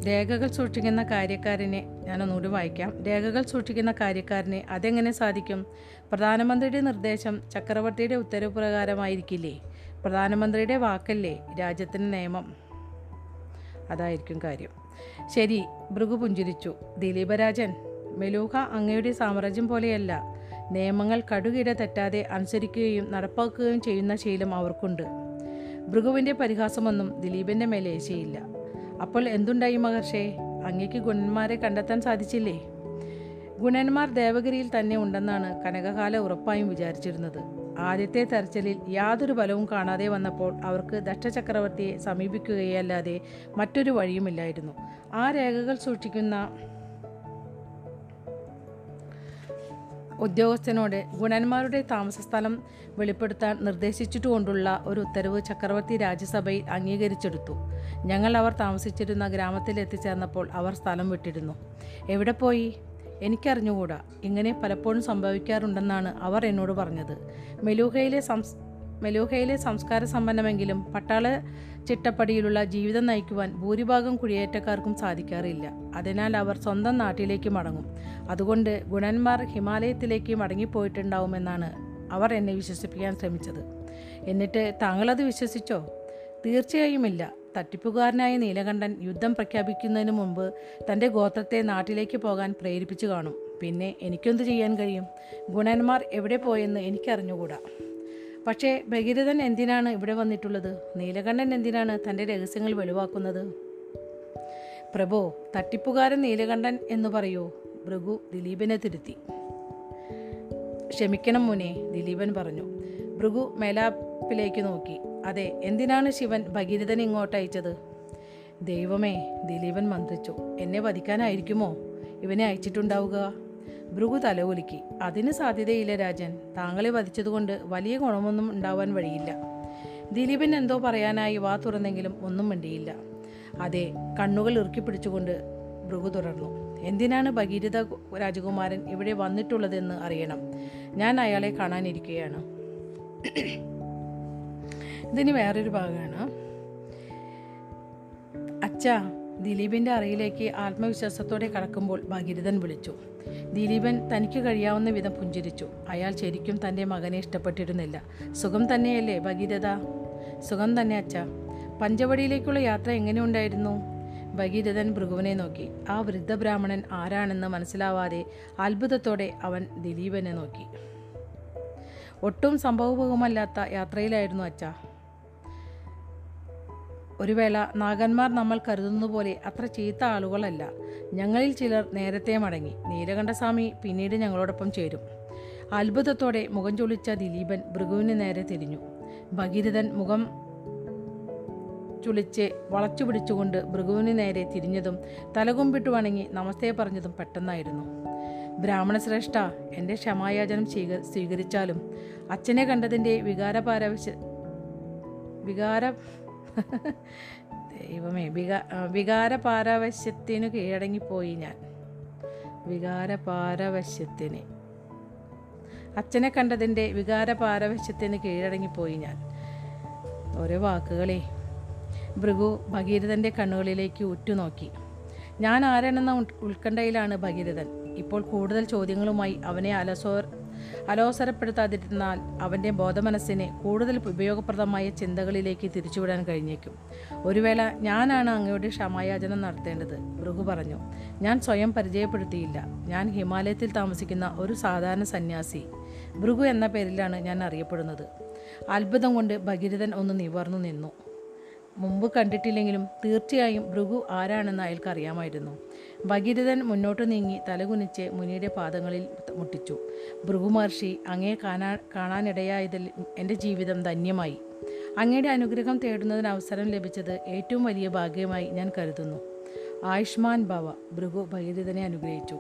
രേഖകൾ സൂക്ഷിക്കുന്ന കാര്യക്കാരനെ ഞാനൊന്നുകൂടി വായിക്കാം. രേഖകൾ സൂക്ഷിക്കുന്ന കാര്യക്കാരനെ അതെങ്ങനെ സാധിക്കും? പ്രധാനമന്ത്രിയുടെ നിർദ്ദേശം ചക്രവർത്തിയുടെ ഉത്തരവ് പ്രകാരമായിരിക്കില്ലേ? പ്രധാനമന്ത്രിയുടെ വാക്കല്ലേ രാജ്യത്തിന് നിയമം? അതായിരിക്കും കാര്യം. ശരി ഭൃഗു പുഞ്ചിരിച്ചു. ദിലീപരാജൻ മെലൂഹ അങ്ങയുടെ സാമ്രാജ്യം പോലെയല്ല. നിയമങ്ങൾ കടുകിട തെറ്റാതെ അനുസരിക്കുകയും നടപ്പാക്കുകയും ചെയ്യുന്ന ശീലം അവർക്കുണ്ട്. ഭൃഗുവിന്റെ പരിഹാസമൊന്നും ദിലീപിന്റെ മേലെ ഏശയില്ല. അപ്പോൾ എന്തുണ്ടായി മഹർഷേ? അങ്ങേക്ക് ഗുണന്മാരെ കണ്ടെത്താൻ സാധിച്ചില്ലേ? ഗുണന്മാർ ദേവഗിരിയിൽ തന്നെ ഉണ്ടെന്നാണ് കനകകാല ഉറപ്പായും വിചാരിച്ചിരുന്നത്. ആദ്യത്തെ തെരച്ചിലിൽ യാതൊരു ഫലവും കാണാതെ വന്നപ്പോൾ അവർക്ക് ദക്ഷചക്രവർത്തിയെ സമീപിക്കുകയല്ലാതെ മറ്റൊരു വഴിയുമില്ലായിരുന്നു. ആ രേഖകൾ സൂക്ഷിക്കുന്ന ഉദ്യോഗസ്ഥനോട് ഗുണന്മാരുടെ താമസസ്ഥലം വെളിപ്പെടുത്താൻ നിർദ്ദേശിച്ചിട്ടുകൊണ്ടുള്ള ഒരു ഉത്തരവ് ചക്രവർത്തി രാജ്യസഭയിൽ അംഗീകരിച്ചെടുത്തു. ഞങ്ങൾ അവർ താമസിച്ചിരുന്ന ഗ്രാമത്തിൽ എത്തിച്ചേർന്നപ്പോൾ അവർ സ്ഥലം വിട്ടിരുന്നു. എവിടെ പോയി? എനിക്കറിഞ്ഞുകൂടാ. ഇങ്ങനെ പലപ്പോഴും സംഭവിക്കാറുണ്ടെന്നാണ് അവർ എന്നോട് പറഞ്ഞത്. മെലൂഹയിലെ സംസ് മെലൂഹയിലെ സംസ്കാര സമ്പന്നമെങ്കിലും പട്ടാള ചിട്ടപ്പടിയിലുള്ള ജീവിതം നയിക്കുവാൻ ഭൂരിഭാഗം കുടിയേറ്റക്കാർക്കും സാധിക്കാറില്ല. അതിനാൽ അവർ സ്വന്തം നാട്ടിലേക്ക് മടങ്ങും. അതുകൊണ്ട് ഗുണന്മാർ ഹിമാലയത്തിലേക്ക് മടങ്ങിപ്പോയിട്ടുണ്ടാവുമെന്നാണ് അവർ എന്നെ വിശ്വസിപ്പിക്കാൻ ശ്രമിച്ചത്. എന്നിട്ട് താങ്കളത് വിശ്വസിച്ചോ? തീർച്ചയായുമില്ല. തട്ടിപ്പുകാരനായ നീലകണ്ഠൻ യുദ്ധം പ്രഖ്യാപിക്കുന്നതിന് മുമ്പ് തന്റെ ഗോത്രത്തെ നാട്ടിലേക്ക് പോകാൻ പ്രേരിപ്പിച്ചു കാണും. പിന്നെ എനിക്കെന്തു ചെയ്യാൻ കഴിയും? ഗുണന്മാർ എവിടെ പോയെന്ന് എനിക്കറിഞ്ഞുകൂടാ. പക്ഷേ ഭഗീരഥൻ എന്തിനാണ് ഇവിടെ വന്നിട്ടുള്ളത്? നീലകണ്ഠൻ എന്തിനാണ് തന്റെ രഹസ്യങ്ങൾ വെളിവാക്കുന്നത്? പ്രഭോ തട്ടിപ്പുകാരൻ നീലകണ്ഠൻ എന്ന് പറയൂ. ഭൃഗു ദിലീപിനെ തിരുത്തി. ക്ഷമിക്കണം മുനെ ദിലീപൻ പറഞ്ഞു. ഭൃഗു മേലാപ്പിലേക്ക് നോക്കി. അതെ എന്തിനാണ് ശിവൻ ഭഗീരഥൻ ഇങ്ങോട്ട് അയച്ചത്? ദൈവമേ ദിലീപൻ മന്ത്രിച്ചു. എന്നെ വധിക്കാനായിരിക്കുമോ? ഇവനെ അയച്ചിട്ടുണ്ടാവുക? ഭൃഗു തലകുലുക്കി. അതിന് സാധ്യതയില്ല രാജൻ. താങ്കളെ വധിച്ചതുകൊണ്ട് വലിയ ഗുണമൊന്നും ഉണ്ടാവാൻ വഴിയില്ല. ദിലീപൻ എന്തോ പറയാനായി വാ തുറന്നെങ്കിലും ഒന്നും മിണ്ടിയില്ല. അതെ കണ്ണുകൾ ഇറുക്കി പിടിച്ചുകൊണ്ട് ഭൃഗു തുടർന്നു. എന്തിനാണ് ഭഗീരഥ രാജകുമാരൻ ഇവിടെ വന്നിട്ടുള്ളതെന്ന് അറിയണം. ഞാൻ അയാളെ കാണാനിരിക്കുകയാണ് ഇതിന് വേറൊരു ഭാഗമാണ്. അച്ഛാ ദിലീപിന്റെ അറയിലേക്ക് ആത്മവിശ്വാസത്തോടെ കടക്കുമ്പോൾ ഭഗീരഥൻ വിളിച്ചു. ദിലീപൻ തനിക്ക് കഴിയാവുന്ന വിധം പുഞ്ചിരിച്ചു. അയാൾ ശരിക്കും തന്റെ മകനെ ഇഷ്ടപ്പെട്ടിരുന്നില്ല. സുഖം തന്നെയല്ലേ ഭഗീരഥ? സുഖം തന്നെ അച്ഛ. പഞ്ചവടിയിലേക്കുള്ള യാത്ര എങ്ങനെയുണ്ടായിരുന്നു ഭഗീരഥൻ ഭൃഗുവിനെ നോക്കി. ആ വൃദ്ധ ബ്രാഹ്മണൻ ആരാണെന്ന് മനസ്സിലാവാതെ അത്ഭുതത്തോടെ അവൻ ദിലീപനെ നോക്കി. ഒട്ടും സംഭവബഹുമല്ലാത്ത യാത്രയിലായിരുന്നു അച്ഛാ. ഒരു വേള നാഗന്മാർ നമ്മൾ കരുതുന്നത് പോലെ അത്ര ചീത്ത ആളുകളല്ല. ഞങ്ങളിൽ ചിലർ നേരത്തെ മടങ്ങി. നീലകണ്ഠസ്വാമി പിന്നീട് ഞങ്ങളോടൊപ്പം ചേരും. അത്ഭുതത്തോടെ മുഖം ചൊളിച്ച ദിലീപൻ ഭൃഗുവിന് നേരെ തിരിഞ്ഞു. ഭഗീരഥൻ മുഖം ചുളിച്ച് വളച്ചു പിടിച്ചുകൊണ്ട് ഭൃഗുവിന് നേരെ തിരിഞ്ഞതും തലകുമ്പിട്ട് വണങ്ങി നമസ്തേ പറഞ്ഞതും പെട്ടെന്നായിരുന്നു. ബ്രാഹ്മണശ്രേഷ്ഠ എന്റെ ക്ഷമായാചനം സ്വീക സ്വീകരിച്ചാലും അച്ഛനെ കണ്ടതിന്റെ വികാരപാരവശ്യ വികാര ദൈവമേ വികാ വികാര പാരവശ്യത്തിനു കീഴടങ്ങിപ്പോയി ഞാൻ. വികാര പാരവശ്യത്തിന് അച്ഛനെ കണ്ടതിന്റെ വികാര പാരവശ്യത്തിന് കീഴടങ്ങിപ്പോയി ഞാൻ. ഓരോ വാക്കുകളെ ഭൃഗു ഭഗീരഥന്റെ കണ്ണുകളിലേക്ക് ഉറ്റുനോക്കി. ഞാൻ ആരാണെന്ന ഉത്കണ്ഠയിലാണ് ഭഗീരഥൻ. ഇപ്പോൾ കൂടുതൽ ചോദ്യങ്ങളുമായി അവനെ അലസോ അലോസരപ്പെടുത്താതിരുന്നാൽ അവന്റെ ബോധമനസ്സിനെ കൂടുതൽ ഉപയോഗപ്രദമായ ചിന്തകളിലേക്ക് തിരിച്ചുവിടാൻ കഴിഞ്ഞേക്കും. ഒരു വേള ഞാനാണ് അങ്ങയുടെ ക്ഷമായാചനം നടത്തേണ്ടത്. ഭൃഗു പറഞ്ഞു ഞാൻ സ്വയം പരിചയപ്പെടുത്തിയില്ല. ഞാൻ ഹിമാലയത്തിൽ താമസിക്കുന്ന ഒരു സാധാരണ സന്യാസി. ഭൃഗു എന്ന പേരിലാണ് ഞാൻ അറിയപ്പെടുന്നത്. അത്ഭുതം കൊണ്ട് ഭഗീരഥൻ ഒന്ന് നിവർന്നു നിന്നു. മുമ്പ് കണ്ടിട്ടില്ലെങ്കിലും തീർച്ചയായും ഭൃഗു ആരാണെന്ന് അയാൾക്ക് അറിയാമായിരുന്നു. ഭഗീരഥൻ മുന്നോട്ട് നീങ്ങി തലകുനിച്ച് മുനിയുടെ പാദങ്ങളിൽ മുട്ടിച്ചു. ഭൃഗുമഹർഷി അങ്ങേ കാണാ കാണാനിടയായതിൽ എന്റെ ജീവിതം ധന്യമായി. അങ്ങയുടെ അനുഗ്രഹം തേടുന്നതിന് അവസരം ലഭിച്ചത് ഏറ്റവും വലിയ ഭാഗ്യമായി ഞാൻ കരുതുന്നു. ആയുഷ്മാൻ ഭവ. ഭൃഗു ഭഗീരഥനെ അനുഗ്രഹിച്ചു.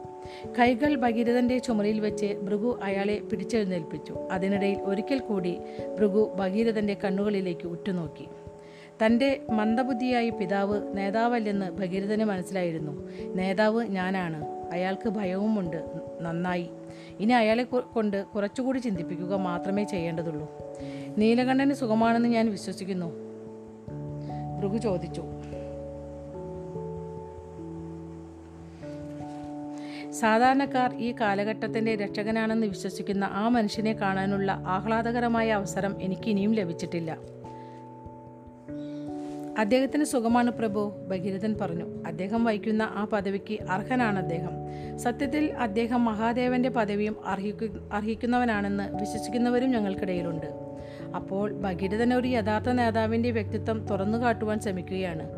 കൈകൾ ഭഗീരഥന്റെ ചുമലിൽ വെച്ച് ഭൃഗു അയാളെ പിടിച്ചെഴുന്നേൽപ്പിച്ചു. അതിനിടയിൽ ഒരിക്കൽ കൂടി ഭൃഗു ഭഗീരഥന്റെ കണ്ണുകളിലേക്ക് ഉറ്റുനോക്കി. തന്റെ മന്ദബുദ്ധിയായി പിതാവ് നേതാവല്ലെന്ന് ഭഗീരഥന് മനസ്സിലായിരുന്നു. നേതാവ് ഞാനാണ്. അയാൾക്ക് ഭയവുമുണ്ട്. നന്നായി. ഇനി അയാളെ കൊണ്ട് കുറച്ചുകൂടി ചിന്തിപ്പിക്കുക മാത്രമേ ചെയ്യേണ്ടതുള്ളൂ. നീലകണ്ഠന് സുഖമാണെന്ന് ഞാൻ വിശ്വസിക്കുന്നു. ഭൃഗു ചോദിച്ചു. സാധാരണക്കാർ ഈ കാലഘട്ടത്തിന്റെ രക്ഷകനാണെന്ന് വിശ്വസിക്കുന്ന ആ മനുഷ്യനെ കാണാനുള്ള ആഹ്ലാദകരമായ അവസരം എനിക്ക് ഇനിയും ലഭിച്ചിട്ടില്ല. അദ്ദേഹത്തിന് സുഖമാണ് പ്രഭു ഭഗീരഥൻ പറഞ്ഞു. അദ്ദേഹം വഹിക്കുന്ന ആ പദവിക്ക് അർഹനാണ് അദ്ദേഹം. സത്യത്തിൽ അദ്ദേഹം മഹാദേവന്റെ പദവിയും അർഹിക്കു അർഹിക്കുന്നവനാണെന്ന് വിശ്വസിക്കുന്നവരും ഞങ്ങൾക്കിടയിലുണ്ട്. അപ്പോൾ ഭഗീരഥൻ ഒരു യഥാർത്ഥ നേതാവിന്റെ വ്യക്തിത്വം തുറന്നു കാട്ടുവാൻ ശ്രമിക്കുകയാണ്.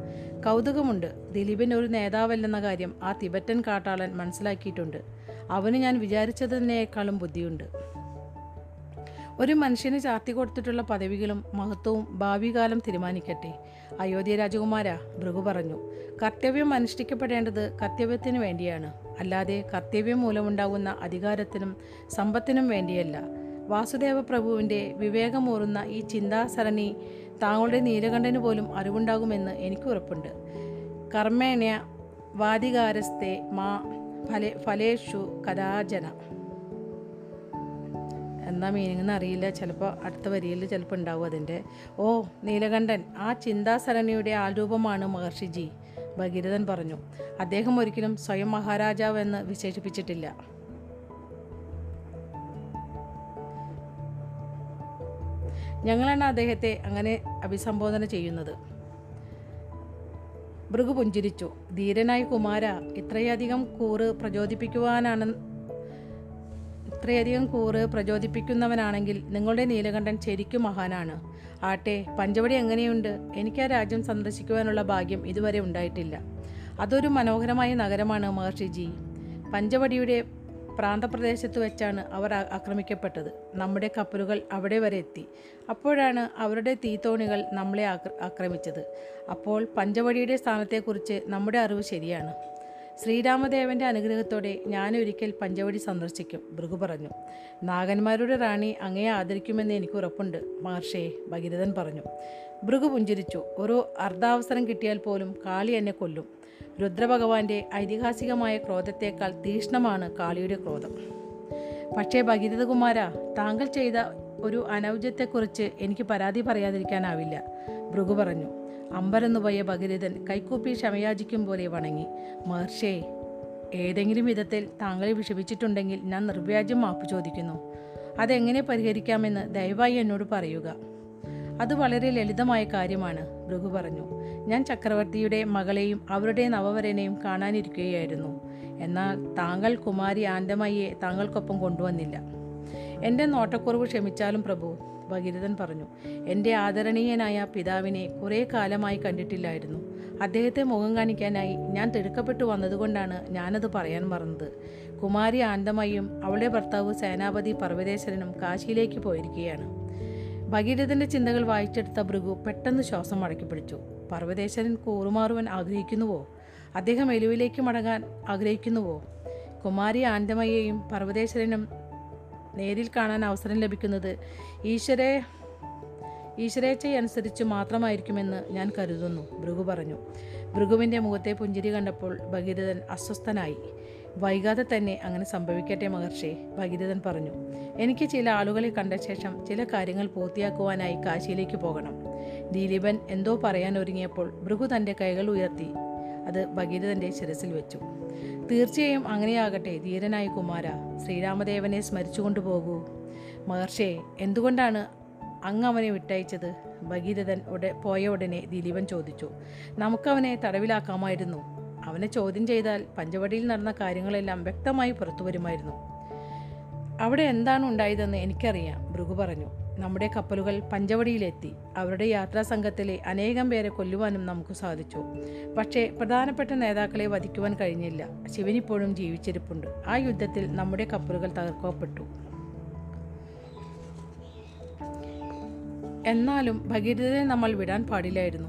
കൗതുകമുണ്ട്. ദിലീപൻ ഒരു നേതാവല്ലെന്ന കാര്യം ആ തിബറ്റൻ കാട്ടാളൻ മനസ്സിലാക്കിയിട്ടുണ്ട്. അവന് ഞാൻ വിചാരിച്ചതിനേക്കാളും ബുദ്ധിയുണ്ട്. ഒരു മനുഷ്യന് ചാർത്തി കൊടുത്തിട്ടുള്ള പദവികളും മഹത്വവും ഭാവി കാലം തീരുമാനിക്കട്ടെ. അയോധ്യ രാജകുമാര ഭൃഗു പറഞ്ഞു. കർത്തവ്യം അനുഷ്ഠിക്കപ്പെടേണ്ടത് കർത്തവ്യത്തിന് വേണ്ടിയാണ്. അല്ലാതെ കർത്തവ്യം മൂലമുണ്ടാകുന്ന അധികാരത്തിനും സമ്പത്തിനും വേണ്ടിയല്ല. വാസുദേവ പ്രഭുവിന്റെ വിവേകമൂറുന്ന ഈ ചിന്താസരണി താങ്കളുടെ നീലകണ്ഠന് പോലും അറിവുണ്ടാകുമെന്ന് എനിക്ക് ഉറപ്പുണ്ട്. കർമ്മേണ വാദികാരസ്തേ മാ ഫലേ ഫലേഷു കഥാജന. എന്താ മീനിങ് എന്ന് അറിയില്ല. ചിലപ്പോൾ അടുത്ത വരിയിൽ ചിലപ്പോൾ ഉണ്ടാവും അതിന്റെ. ഓ നീലകണ്ഠൻ ആ ചിന്താസരണിയുടെ ആൾരൂപമാണ് മഹർഷിജി ഭഗീരഥൻ പറഞ്ഞു. അദ്ദേഹം ഒരിക്കലും സ്വയം മഹാരാജാവ് എന്ന് വിശേഷിപ്പിച്ചിട്ടില്ല. ഞങ്ങളാണ് അദ്ദേഹത്തെ അങ്ങനെ അഭിസംബോധന ചെയ്യുന്നത്. ഭൃഗു പുഞ്ചിരിച്ചു. ധീരനായ കുമാര ഇത്രയധികം കൂറ് പ്രചോദിപ്പിക്കുവാനാണ് ഇത്രയധികം കൂറ് പ്രചോദിപ്പിക്കുന്നവനാണെങ്കിൽ നിങ്ങളുടെ നീലകണ്ഠൻ ശരിക്കും മഹാനാണ്. ആട്ടെ പഞ്ചവടി എങ്ങനെയുണ്ട്? എനിക്ക് ആ രാജ്യം സന്ദർശിക്കുവാനുള്ള ഭാഗ്യം ഇതുവരെ ഉണ്ടായിട്ടില്ല. അതൊരു മനോഹരമായ നഗരമാണ് മഹർഷിജി പഞ്ചവടിയുടെ പ്രാന്തപ്രദേശത്ത് വെച്ചാണ് അവർ ആക്രമിക്കപ്പെട്ടത്. നമ്മുടെ കപ്പലുകൾ അവിടെ വരെ എത്തി. അപ്പോഴാണ് അവരുടെ തീത്തോണികൾ നമ്മളെ ആക്ര- ആക്രമിച്ചത്. അപ്പോൾ പഞ്ചവടിയുടെ സ്ഥാനത്തെക്കുറിച്ച് നമ്മുടെ അറിവ് ശരിയാണ്. ശ്രീരാമദേവന്റെ അനുഗ്രഹത്തോടെ ഞാനൊരിക്കൽ പഞ്ചവടി സന്ദർശിക്കും ഭൃഗു പറഞ്ഞു. നാഗന്മാരുടെ റാണി അങ്ങയെ ആദരിക്കുമെന്ന് എനിക്ക് ഉറപ്പുണ്ട് മഹർഷേ ഭഗീരഥൻ പറഞ്ഞു. ഭൃഗു പുഞ്ചിരിച്ചു. ഒരു അർദ്ധാവസരം കിട്ടിയാൽ പോലും കാളി എന്നെ കൊല്ലും. രുദ്രഭഗവാന്റെ ഐതിഹാസികമായ ക്രോധത്തേക്കാൾ തീക്ഷ്ണമാണ് കാളിയുടെ ക്രോധം. പക്ഷേ ഭഗീരഥകുമാര താങ്കൾ ചെയ്ത ഒരു അനൗജ്യത്തെക്കുറിച്ച് എനിക്ക് പരാതി പറയാതിരിക്കാനാവില്ല ഭൃഗു പറഞ്ഞു. അമ്പരന്നു പോയ ഭഗീരഥൻ കൈക്കൂപ്പി ക്ഷമയാചിക്കും പോലെ വണങ്ങി. മഹർഷേ ഏതെങ്കിലും വിധത്തിൽ താങ്കളെ വിഷമിച്ചിട്ടുണ്ടെങ്കിൽ ഞാൻ നിർവ്യാജം മാപ്പ് ചോദിക്കുന്നു. അതെങ്ങനെ പരിഹരിക്കാമെന്ന് ദയവായി എന്നോട് പറയുക. അത് വളരെ ലളിതമായ കാര്യമാണ് ഭൃഗു പറഞ്ഞു. ഞാൻ ചക്രവർത്തിയുടെ മകളെയും അവരുടെ നവവരനെയും കാണാനിരിക്കുകയായിരുന്നു. എന്നാൽ താങ്കൾ കുമാരി ആൻഡമയ്യെ താങ്കൾക്കൊപ്പം കൊണ്ടുവന്നില്ല. എന്റെ നോട്ടക്കുറവ് ക്ഷമിച്ചാലും പ്രഭു ഭഗീരഥൻ പറഞ്ഞു എന്റെ ആദരണീയനായ പിതാവിനെ കുറേ കാലമായി കണ്ടിട്ടില്ലായിരുന്നു. അദ്ദേഹത്തെ മുഖം കാണിക്കാനായി ഞാൻ തിടുക്കപ്പെട്ടു വന്നതുകൊണ്ടാണ് ഞാനത് പറയാൻ മറന്നത്. കുമാരി ആനന്ദമയും അവളുടെ ഭർത്താവ് സേനാപതി പർവതേശ്വരനും കാശിയിലേക്ക് പോയിരിക്കുകയാണ്. ഭഗീരഥന്റെ ചിന്തകൾ വായിച്ചെടുത്ത ഭൃഗു പെട്ടെന്ന് ശ്വാസം മടക്കി പിടിച്ചു. പർവതേശ്വരൻ കൂറുമാറുവാൻ ആഗ്രഹിക്കുന്നുവോ? അദ്ദേഹം എലുവിലേക്ക് മടങ്ങാൻ ആഗ്രഹിക്കുന്നുവോ? കുമാരി ആനന്ദമയെയും പർവതേശ്വരനും നേരിൽ കാണാൻ അവസരം ലഭിക്കുന്നത് ഈശ്വരെ ഈശ്വരേച്ഛയനുസരിച്ച് മാത്രമായിരിക്കുമെന്ന് ഞാൻ കരുതുന്നു ഭൃഗു പറഞ്ഞു. ഭൃഗുവിന്റെ മുഖത്തെ പുഞ്ചിരി കണ്ടപ്പോൾ ഭഗീരഥൻ അസ്വസ്ഥനായി. വൈകാതെ തന്നെ അങ്ങനെ സംഭവിക്കട്ടെ മഹർഷി ഭഗീരഥൻ പറഞ്ഞു. എനിക്ക് ചില ആളുകളെ കണ്ട ശേഷം ചില കാര്യങ്ങൾ പൂർത്തിയാക്കുവാനായി കാശിയിലേക്ക് പോകണം. ദിലീപൻ എന്തോ പറയാൻ ഒരുങ്ങിയപ്പോൾ ഭൃഗു തന്റെ കൈകൾ ഉയർത്തി. അത് ഭഗീരഥന്റെ ശിരസിൽ വെച്ചു. തീർച്ചയായും അങ്ങനെയാകട്ടെ ധീരനായ കുമാര ശ്രീരാമദേവനെ സ്മരിച്ചുകൊണ്ടു പോകൂ. മഹർഷേ എന്തുകൊണ്ടാണ് അങ്ങ് അവനെ വിട്ടയച്ചത്? ഭഗീരഥൻ ഉടെ പോയ ഉടനെ ദിലീപൻ ചോദിച്ചു. നമുക്കവനെ തടവിലാക്കാമായിരുന്നു. അവനെ ചോദ്യം ചെയ്താൽ പഞ്ചവടിയിൽ നടന്ന കാര്യങ്ങളെല്ലാം വ്യക്തമായി പുറത്തു വരുമായിരുന്നു. അവിടെ എന്താണ് ഉണ്ടായതെന്ന് എനിക്കറിയാം ഭൃഗു പറഞ്ഞു. നമ്മുടെ കപ്പലുകൾ പഞ്ചവടിയിലെത്തി. അവരുടെ യാത്രാ സംഘത്തിലെ അനേകം പേരെ കൊല്ലുവാനും നമുക്ക് സാധിച്ചു. പക്ഷേ പ്രധാനപ്പെട്ട നേതാക്കളെ വധിക്കുവാൻ കഴിഞ്ഞില്ല. ശിവനിപ്പോഴും ജീവിച്ചിരിപ്പുണ്ട്. ആ യുദ്ധത്തിൽ നമ്മുടെ കപ്പലുകൾ തകർക്കപ്പെട്ടു. എന്നാലും ഭഗീരഥനെ നമ്മൾ വിടാൻ പാടില്ലായിരുന്നു.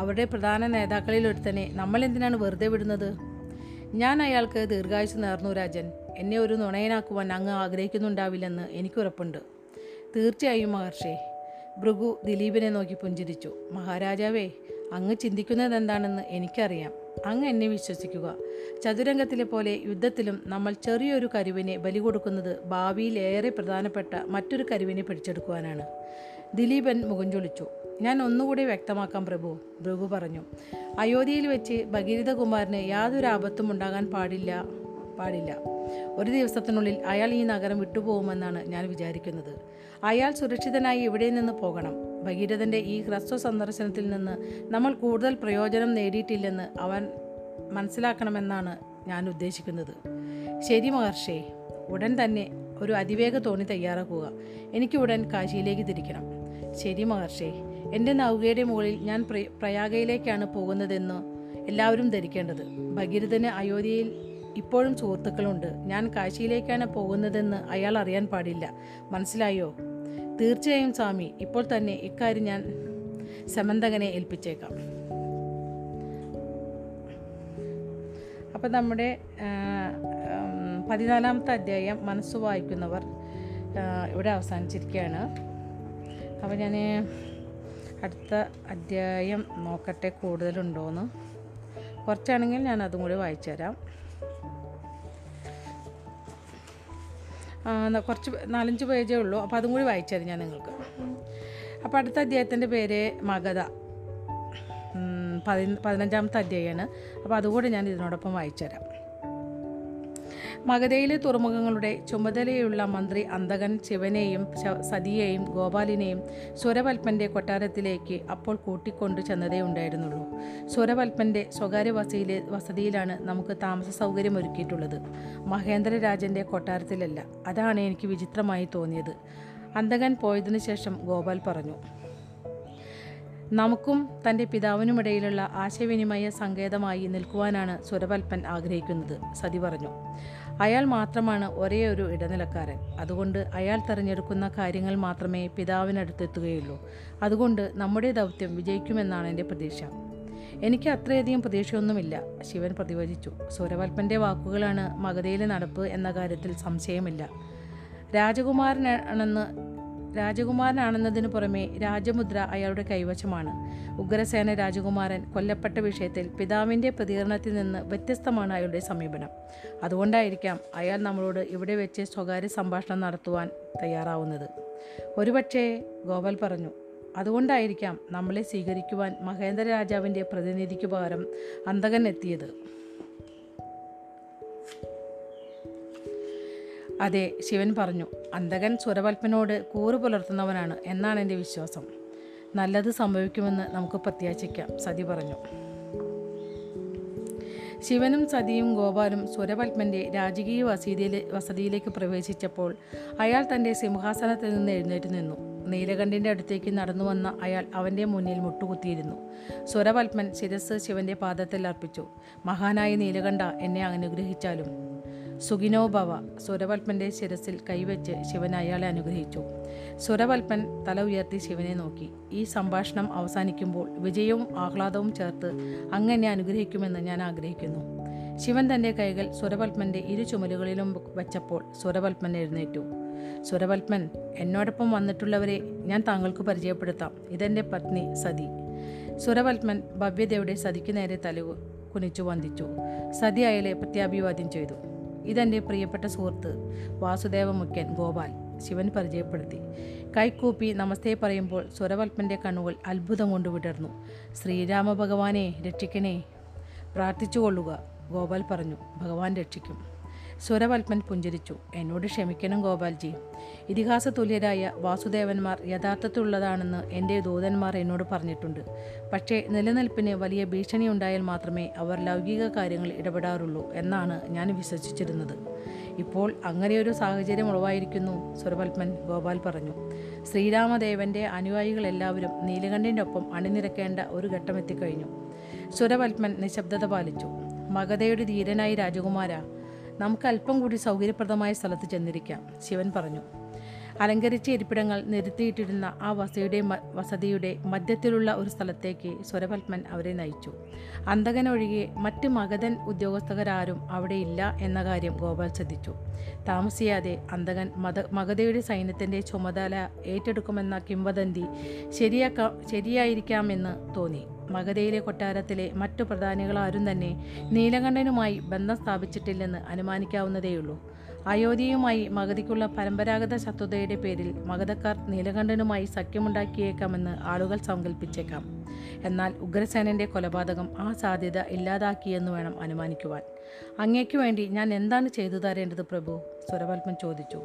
അവരുടെ പ്രധാന നേതാക്കളിൽ ഒരുത്തനെ നമ്മൾ എന്തിനാണ് വെറുതെ വിടുന്നത്? ഞാൻ അയാൾക്ക് ദീർഘായുസ് നേർന്നു രാജൻ. എന്നെ ഒരു നുണയനാക്കുവാൻ അങ്ങ് ആഗ്രഹിക്കുന്നുണ്ടാവില്ലെന്ന് എനിക്കുറപ്പുണ്ട് തീർച്ചയായും മഹർഷി. ഭൃഗു ദിലീപിനെ നോക്കി പുഞ്ചിരിച്ചു. മഹാരാജാവേ അങ്ങ് ചിന്തിക്കുന്നത് എന്താണെന്ന് എനിക്കറിയാം. അങ്ങ് എന്നെ വിശ്വസിക്കുക. ചതുരംഗത്തിലെ പോലെ യുദ്ധത്തിലും നമ്മൾ ചെറിയൊരു കരുവിനെ ബലി കൊടുക്കുന്നത് ഭാവിയിൽ ഏറെ പ്രധാനപ്പെട്ട മറ്റൊരു കരുവിനെ പിടിച്ചെടുക്കുവാനാണ്. ദിലീപൻ മുഖം ചൊളിച്ചു. ഞാൻ ഒന്നുകൂടി വ്യക്തമാക്കാം പ്രഭു ഭൃഗു പറഞ്ഞു. അയോധ്യയിൽ വെച്ച് ഭഗീരഥകുമാരന് യാതൊരു ആപത്തും ഉണ്ടാകാൻ പാടില്ല പാടില്ല. ഒരു ദിവസത്തിനുള്ളിൽ അയാൾ ഈ നഗരം വിട്ടുപോകുമെന്നാണ് ഞാൻ വിചാരിക്കുന്നത്. അയാൾ സുരക്ഷിതനായി ഇവിടെ നിന്ന് പോകണം. ഭഗീരഥന്റെ ഈ ഹ്രസ്വ സന്ദർശനത്തിൽ നിന്ന് നമ്മൾ കൂടുതൽ പ്രയോജനം നേടിയിട്ടില്ലെന്ന് അവൻ മനസ്സിലാക്കണമെന്നാണ് ഞാൻ ഉദ്ദേശിക്കുന്നത്. ശരി മഹർഷേ ഉടൻ തന്നെ ഒരു അതിവേഗ തോണി തയ്യാറാക്കുക. എനിക്ക് ഉടൻ കാശിയിലേക്ക് തിരിക്കണം. ശരി മഹർഷേ എന്റെ നൗകയുടെ മുകളിൽ ഞാൻ പ്ര- പ്രയാഗയിലേക്കാണ് പോകുന്നതെന്ന് എല്ലാവരും ധരിക്കേണ്ടത്. ഭഗീരഥന് അയോധ്യയിൽ ഇപ്പോഴും സുഹൃത്തുക്കളുണ്ട്. ഞാൻ കാശിയിലേക്കാണ് പോകുന്നതെന്ന് അയാൾ അറിയാൻ പാടില്ല. മനസ്സിലായോ? തീർച്ചയായും സ്വാമി ഇപ്പോൾ തന്നെ ഇക്കാര്യം ഞാൻ സമന്തകനെ ഏൽപ്പിച്ചേക്കാം. അപ്പം നമ്മുടെ പതിനാലാമത്തെ അധ്യായം മനസ്സ് വായിക്കുന്നവർ ഇവിടെ അവസാനിച്ചിരിക്കുകയാണ്. അപ്പോൾ ഞാൻ അടുത്ത അധ്യായം നോക്കട്ടെ കൂടുതലുണ്ടോയെന്ന്. കുറച്ചാണെങ്കിൽ ഞാൻ അതും കൂടി വായിച്ചു തരാം കുറച്ച് നാലഞ്ച് പേജേ ഉള്ളൂ. അപ്പോൾ അതും കൂടി വായിച്ചത് ഞാൻ നിങ്ങൾക്ക്. അപ്പോൾ അടുത്ത അധ്യായത്തിന്റെ പേര് പതി പതിനഞ്ചാമത്തെ അധ്യായമാണ് അപ്പോൾ അതുകൂടി ഞാൻ ഇതിനോടൊപ്പം വായിച്ചു തരാം മഗധയിലെ തുറമുഖങ്ങളുടെ ചുമതലയുള്ള മന്ത്രി അന്തകൻ ശിവനെയും സതിയെയും ഗോപാലിനെയും സ്വരവൽപ്പന്റെ കൊട്ടാരത്തിലേക്ക് അപ്പോൾ കൂട്ടിക്കൊണ്ടു ചെന്നതേ ഉണ്ടായിരുന്നുള്ളൂ. സ്വരവൽപ്പന്റെ സ്വകാര്യ വസതിയിലെ വസതിയിലാണ് നമുക്ക് താമസ സൗകര്യം ഒരുക്കിയിട്ടുള്ളത്. മഹേന്ദ്രരാജന്റെ കൊട്ടാരത്തിലല്ല. അതാണ് എനിക്ക് വിചിത്രമായി തോന്നിയത്. അന്തകൻ പോയതിനു ശേഷം ഗോപാൽ പറഞ്ഞു നമുക്കും തന്റെ പിതാവിനുമിടയിലുള്ള ആശയവിനിമയ സങ്കേതമായി നിൽക്കുവാനാണ് സുരവൽപ്പൻ ആഗ്രഹിക്കുന്നത് സതി പറഞ്ഞു. അയാൾ മാത്രമാണ് ഒരേ ഒരു ഇടനിലക്കാരൻ. അതുകൊണ്ട് അയാൾ തിരഞ്ഞെടുക്കുന്ന കാര്യങ്ങൾ മാത്രമേ പിതാവിനടുത്തെത്തുകയുള്ളൂ. അതുകൊണ്ട് നമ്മുടെ ദൗത്യം വിജയിക്കുമെന്നാണ് എന്റെ പ്രതീക്ഷ. എനിക്ക് അത്രയധികം പ്രതീക്ഷയൊന്നുമില്ല. ശിവൻ പ്രതിവചിച്ചു. സൂരവൽപ്പന്റെ വാക്കുകളാണ് മഗധയിലെ നടപ്പ് എന്ന കാര്യത്തിൽ സംശയമില്ല. രാജകുമാരനാണെന്ന് രാജകുമാരനാണെന്നതിനു പുറമെ രാജമുദ്ര അയാളുടെ കൈവശമാണ്. ഉഗ്രസേന രാജകുമാരൻ കൊല്ലപ്പെട്ട വിഷയത്തിൽ പിതാവിന്റെ പ്രതികരണത്തിൽ നിന്ന് വ്യത്യസ്തമാണ് അയാളുടെ സമീപനം. അതുകൊണ്ടായിരിക്കാം അയാൾ നമ്മളോട് ഇവിടെ വെച്ച് സ്വകാര്യ സംഭാഷണം നടത്തുവാൻ തയ്യാറാവുന്നത്. ഒരുപക്ഷേ ഗോപാൽ പറഞ്ഞു അതുകൊണ്ടായിരിക്കാം നമ്മളെ സ്വീകരിക്കുവാൻ മഹേന്ദ്ര രാജാവിന്റെ പ്രതിനിധിക്ക് പകരം അന്തകൻ എത്തിയത്. അതെ ശിവൻ പറഞ്ഞു അന്തകൻ സുരവൽപ്പനോട് കൂറ് പുലർത്തുന്നവനാണ് എന്നാണ് എന്റെ വിശ്വാസം. നല്ലത് സംഭവിക്കുമെന്ന് നമുക്ക് പ്രത്യാശിക്കാം സതി പറഞ്ഞു. ശിവനും സതിയും ഗോപാലും സുരപത്മന്റെ രാജകീയ വസതിയിലെ വസതിയിലേക്ക് പ്രവേശിച്ചപ്പോൾ അയാൾ തന്റെ സിംഹാസനത്തിൽ നിന്ന് എഴുന്നേറ്റ് നിന്നു. നീലകണ്ഠന്റെ അടുത്തേക്ക് നടന്നു വന്ന അയാൾ അവന്റെ മുന്നിൽ മുട്ടുകുത്തിയിരുന്നു. സ്വരവൽപ്പൻ ശിരസ് ശിവന്റെ പാദത്തിൽ അർപ്പിച്ചു. മഹാനായ നീലകണ്ഠ എന്നെ അനുഗ്രഹിച്ചാലും. സുഖിനോ ഭവ സുരപത്മന്റെ ശിരസിൽ കൈവച്ച് ശിവൻ അയാളെ അനുഗ്രഹിച്ചു. സുരവൽപ്പൻ തല ഉയർത്തി ശിവനെ നോക്കി. ഈ സംഭാഷണം അവസാനിക്കുമ്പോൾ വിജയവും ആഹ്ലാദവും ചേർത്ത് അങ്ങനെ അനുഗ്രഹിക്കുമെന്ന് ഞാൻ ആഗ്രഹിക്കുന്നു. ശിവൻ തന്റെ കൈകൾ സുരവൽപ്പന്റെ ഇരു ചുമലുകളിലും വച്ചപ്പോൾ സുരവൽപ്പൻ എഴുന്നേറ്റു. സുരവൽപ്പൻ എന്നോടൊപ്പം വന്നിട്ടുള്ളവരെ ഞാൻ താങ്കൾക്ക് പരിചയപ്പെടുത്താം. ഇതെന്റെ പത്നി സതി. സുരവൽപ്പൻ ഭവ്യതയുടെ സതിക്ക് നേരെ തല കുനിച്ചു വന്ദിച്ചു. സതി അയാളെ പ്രത്യാഭിവാദ്യം ചെയ്തു. ഇതെന്റെ പ്രിയപ്പെട്ട സുഹൃത്ത് വാസുദേവ മുഖ്യൻ ഗോപാൽ ശിവൻ പരിചയപ്പെടുത്തി. കൈക്കൂപ്പി നമസ്തേ പറയുമ്പോൾ സ്വരവൽപ്പന്റെ കണ്ണുകൾ അത്ഭുതം കൊണ്ട് വിടർന്നു. ശ്രീരാമ ഭഗവാനെ രക്ഷിക്കണേ. പ്രാർത്ഥിച്ചുകൊള്ളുക ഗോപാൽ പറഞ്ഞു. ഭഗവാൻ രക്ഷിക്കും. സുരവൽപ്പൻ പുഞ്ചിരിച്ചു. എന്നോട് ക്ഷമിക്കണം ഗോപാൽജി. ഇതിഹാസ തുല്യരായ വാസുദേവന്മാർ യഥാർത്ഥത്തിലുള്ളതാണെന്ന് എന്റെ ദൂതന്മാർ എന്നോട് പറഞ്ഞിട്ടുണ്ട്. പക്ഷേ നിലനിൽപ്പിന് വലിയ ഭീഷണി ഉണ്ടായാൽ മാത്രമേ അവർ ലൗകിക കാര്യങ്ങൾ ഇടപെടാറുള്ളൂ എന്നാണ് ഞാൻ വിശ്വസിച്ചിരുന്നത്. ഇപ്പോൾ അങ്ങനെയൊരു സാഹചര്യം ഉളവായിരിക്കുന്നു സുരവൽപ്പൻ ഗോപാൽ പറഞ്ഞു. ശ്രീരാമദേവന്റെ അനുയായികളെല്ലാവരും നീലകണ്ഠന്റെ ഒപ്പം അണിനിരക്കേണ്ട ഒരു ഘട്ടമെത്തിക്കഴിഞ്ഞു സുരവൽപ്പൻ നിശബ്ദത പാലിച്ചു. മഗധയുടെ ധീരനായി രാജകുമാര നമുക്ക് അല്പം കൂടി സൗകര്യപ്രദമായ സ്ഥലത്ത് ചെന്നിരിക്കാം ശിവൻ പറഞ്ഞു. അലങ്കരിച്ച ഇരിപ്പിടങ്ങൾ നിരത്തിയിട്ടിരുന്ന ആ വസതിയുടെ വസതിയുടെ മധ്യത്തിലുള്ള ഒരു സ്ഥലത്തേക്ക് സ്വരപത്മൻ അവരെ നയിച്ചു. അന്തകനൊഴികെ മറ്റ് മഗധൻ ഉദ്യോഗസ്ഥരാരും അവിടെ ഇല്ല എന്ന കാര്യം ഗോപാൽ ശ്രദ്ധിച്ചു. താമസിയാതെ അന്തകൻ മത മഗധയുടെ സൈന്യത്തിന്റെ ചുമതല ഏറ്റെടുക്കുമെന്ന കിംവദന്തി ശരിയാക്ക ശരിയായിരിക്കാമെന്ന് തോന്നി. മഗധയിലെ കൊട്ടാരത്തിലെ മറ്റു പ്രധാനികളാരും തന്നെ നീലകണ്ഠനുമായി ബന്ധം സ്ഥാപിച്ചിട്ടില്ലെന്ന് അനുമാനിക്കാവുന്നതേയുള്ളൂ. അയോധ്യയുമായി മഗധിക്കുള്ള പരമ്പരാഗത ശത്രുതയുടെ പേരിൽ മഗധക്കാർ നീലകണ്ഠനുമായി സഖ്യമുണ്ടാക്കിയേക്കാമെന്ന് ആളുകൾ സങ്കല്പിച്ചേക്കാം എന്നാൽ ഉഗ്രസേനന്റെ കൊലപാതകം ആ സാധ്യത ഇല്ലാതാക്കിയെന്ന് വേണം അനുമാനിക്കുവാൻ. അങ്ങേക്ക് വേണ്ടി ഞാൻ എന്താണ് ചെയ്തു തരേണ്ടത് പ്രഭു? സുരപത്മൻ ചോദിച്ചു.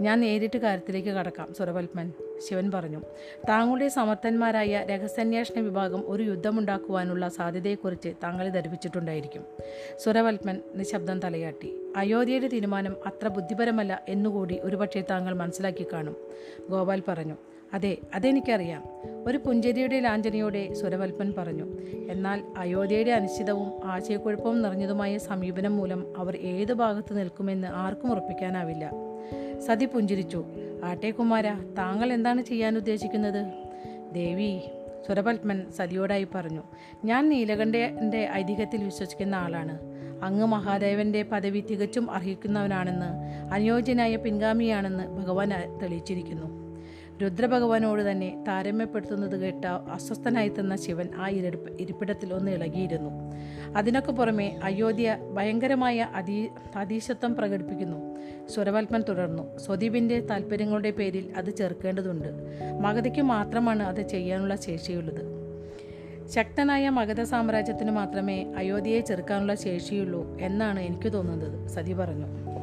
ഞാൻ നേരിട്ട് കാര്യത്തിലേക്ക് കടക്കാം സുരപത്മൻ ശിവൻ പറഞ്ഞു. താങ്കളുടെ സമർത്ഥന്മാരായ രഹസ്യാന്വേഷണ വിഭാഗം ഒരു യുദ്ധമുണ്ടാക്കുവാനുള്ള സാധ്യതയെക്കുറിച്ച് താങ്കളെ ധരിപ്പിച്ചിട്ടുണ്ടായിരിക്കും. സ്വരവൽപ്പൻ നിശബ്ദം തലയാട്ടി. അയോധ്യയുടെ തീരുമാനം അത്ര ബുദ്ധിപരമല്ല എന്നുകൂടി ഒരുപക്ഷെ താങ്കൾ മനസ്സിലാക്കി കാണും. ഗോപാൽ പറഞ്ഞു. അതെ അതെനിക്കറിയാം. ഒരു പുഞ്ചരിയുടെ ലാഞ്ചനയോടെ സുരവൽപ്പൻ പറഞ്ഞു. എന്നാൽ അയോധ്യയുടെ അനിശ്ചിതവും ആശയക്കുഴപ്പവും നിറഞ്ഞതുമായ സമീപനം മൂലം അവർ ഏത് ഭാഗത്ത് നിൽക്കുമെന്ന് ആർക്കും ഉറപ്പിക്കാനാവില്ല. സതി പുഞ്ചിരിച്ചു. ആട്ടേകുമാര താങ്കൾ എന്താണ് ചെയ്യാൻ ഉദ്ദേശിക്കുന്നത്? ദേവി സുരപത്മൻ സതിയോടായി പറഞ്ഞു. ഞാൻ നീലകണ്ഠന്റെ ഐതിഹ്യത്തിൽ വിശ്വസിക്കുന്ന ആളാണ്. അങ്ങ് മഹാദേവന്റെ പദവി തികച്ചും അർഹിക്കുന്നവനാണെന്ന് അനുയോജ്യനായ പിൻഗാമിയാണെന്ന് ഭഗവാൻ തെളിയിച്ചിരിക്കുന്നു. രുദ്രഭഗവാനോട് തന്നെ താരമ്യപ്പെടുത്തുന്നത് കേട്ട അസ്വസ്ഥനായി തന്ന ശിവൻ ആ ഇരിപ്പ് ഇരിപ്പിടത്തിൽ ഒന്ന് ഇളകിയിരുന്നു. അതിനൊക്കെ പുറമെ അയോധ്യ ഭയങ്കരമായ അതീ അതീശത്വം പ്രകടിപ്പിക്കുന്നു. സ്വരവൽപ്പൻ തുടർന്നു. സ്വദീപിന്റെ താല്പര്യങ്ങളുടെ പേരിൽ അത് ചേർക്കേണ്ടതുണ്ട്. മഗധയ്ക്ക് മാത്രമാണ് അത് ചെയ്യാനുള്ള ശേഷിയുള്ളത്. ശക്തനായ മഗധ സാമ്രാജ്യത്തിന് മാത്രമേ അയോധ്യയെ ചെറുക്കാനുള്ള ശേഷിയുള്ളൂ എന്നാണ് എനിക്ക് തോന്നുന്നത്. സതി പറഞ്ഞു.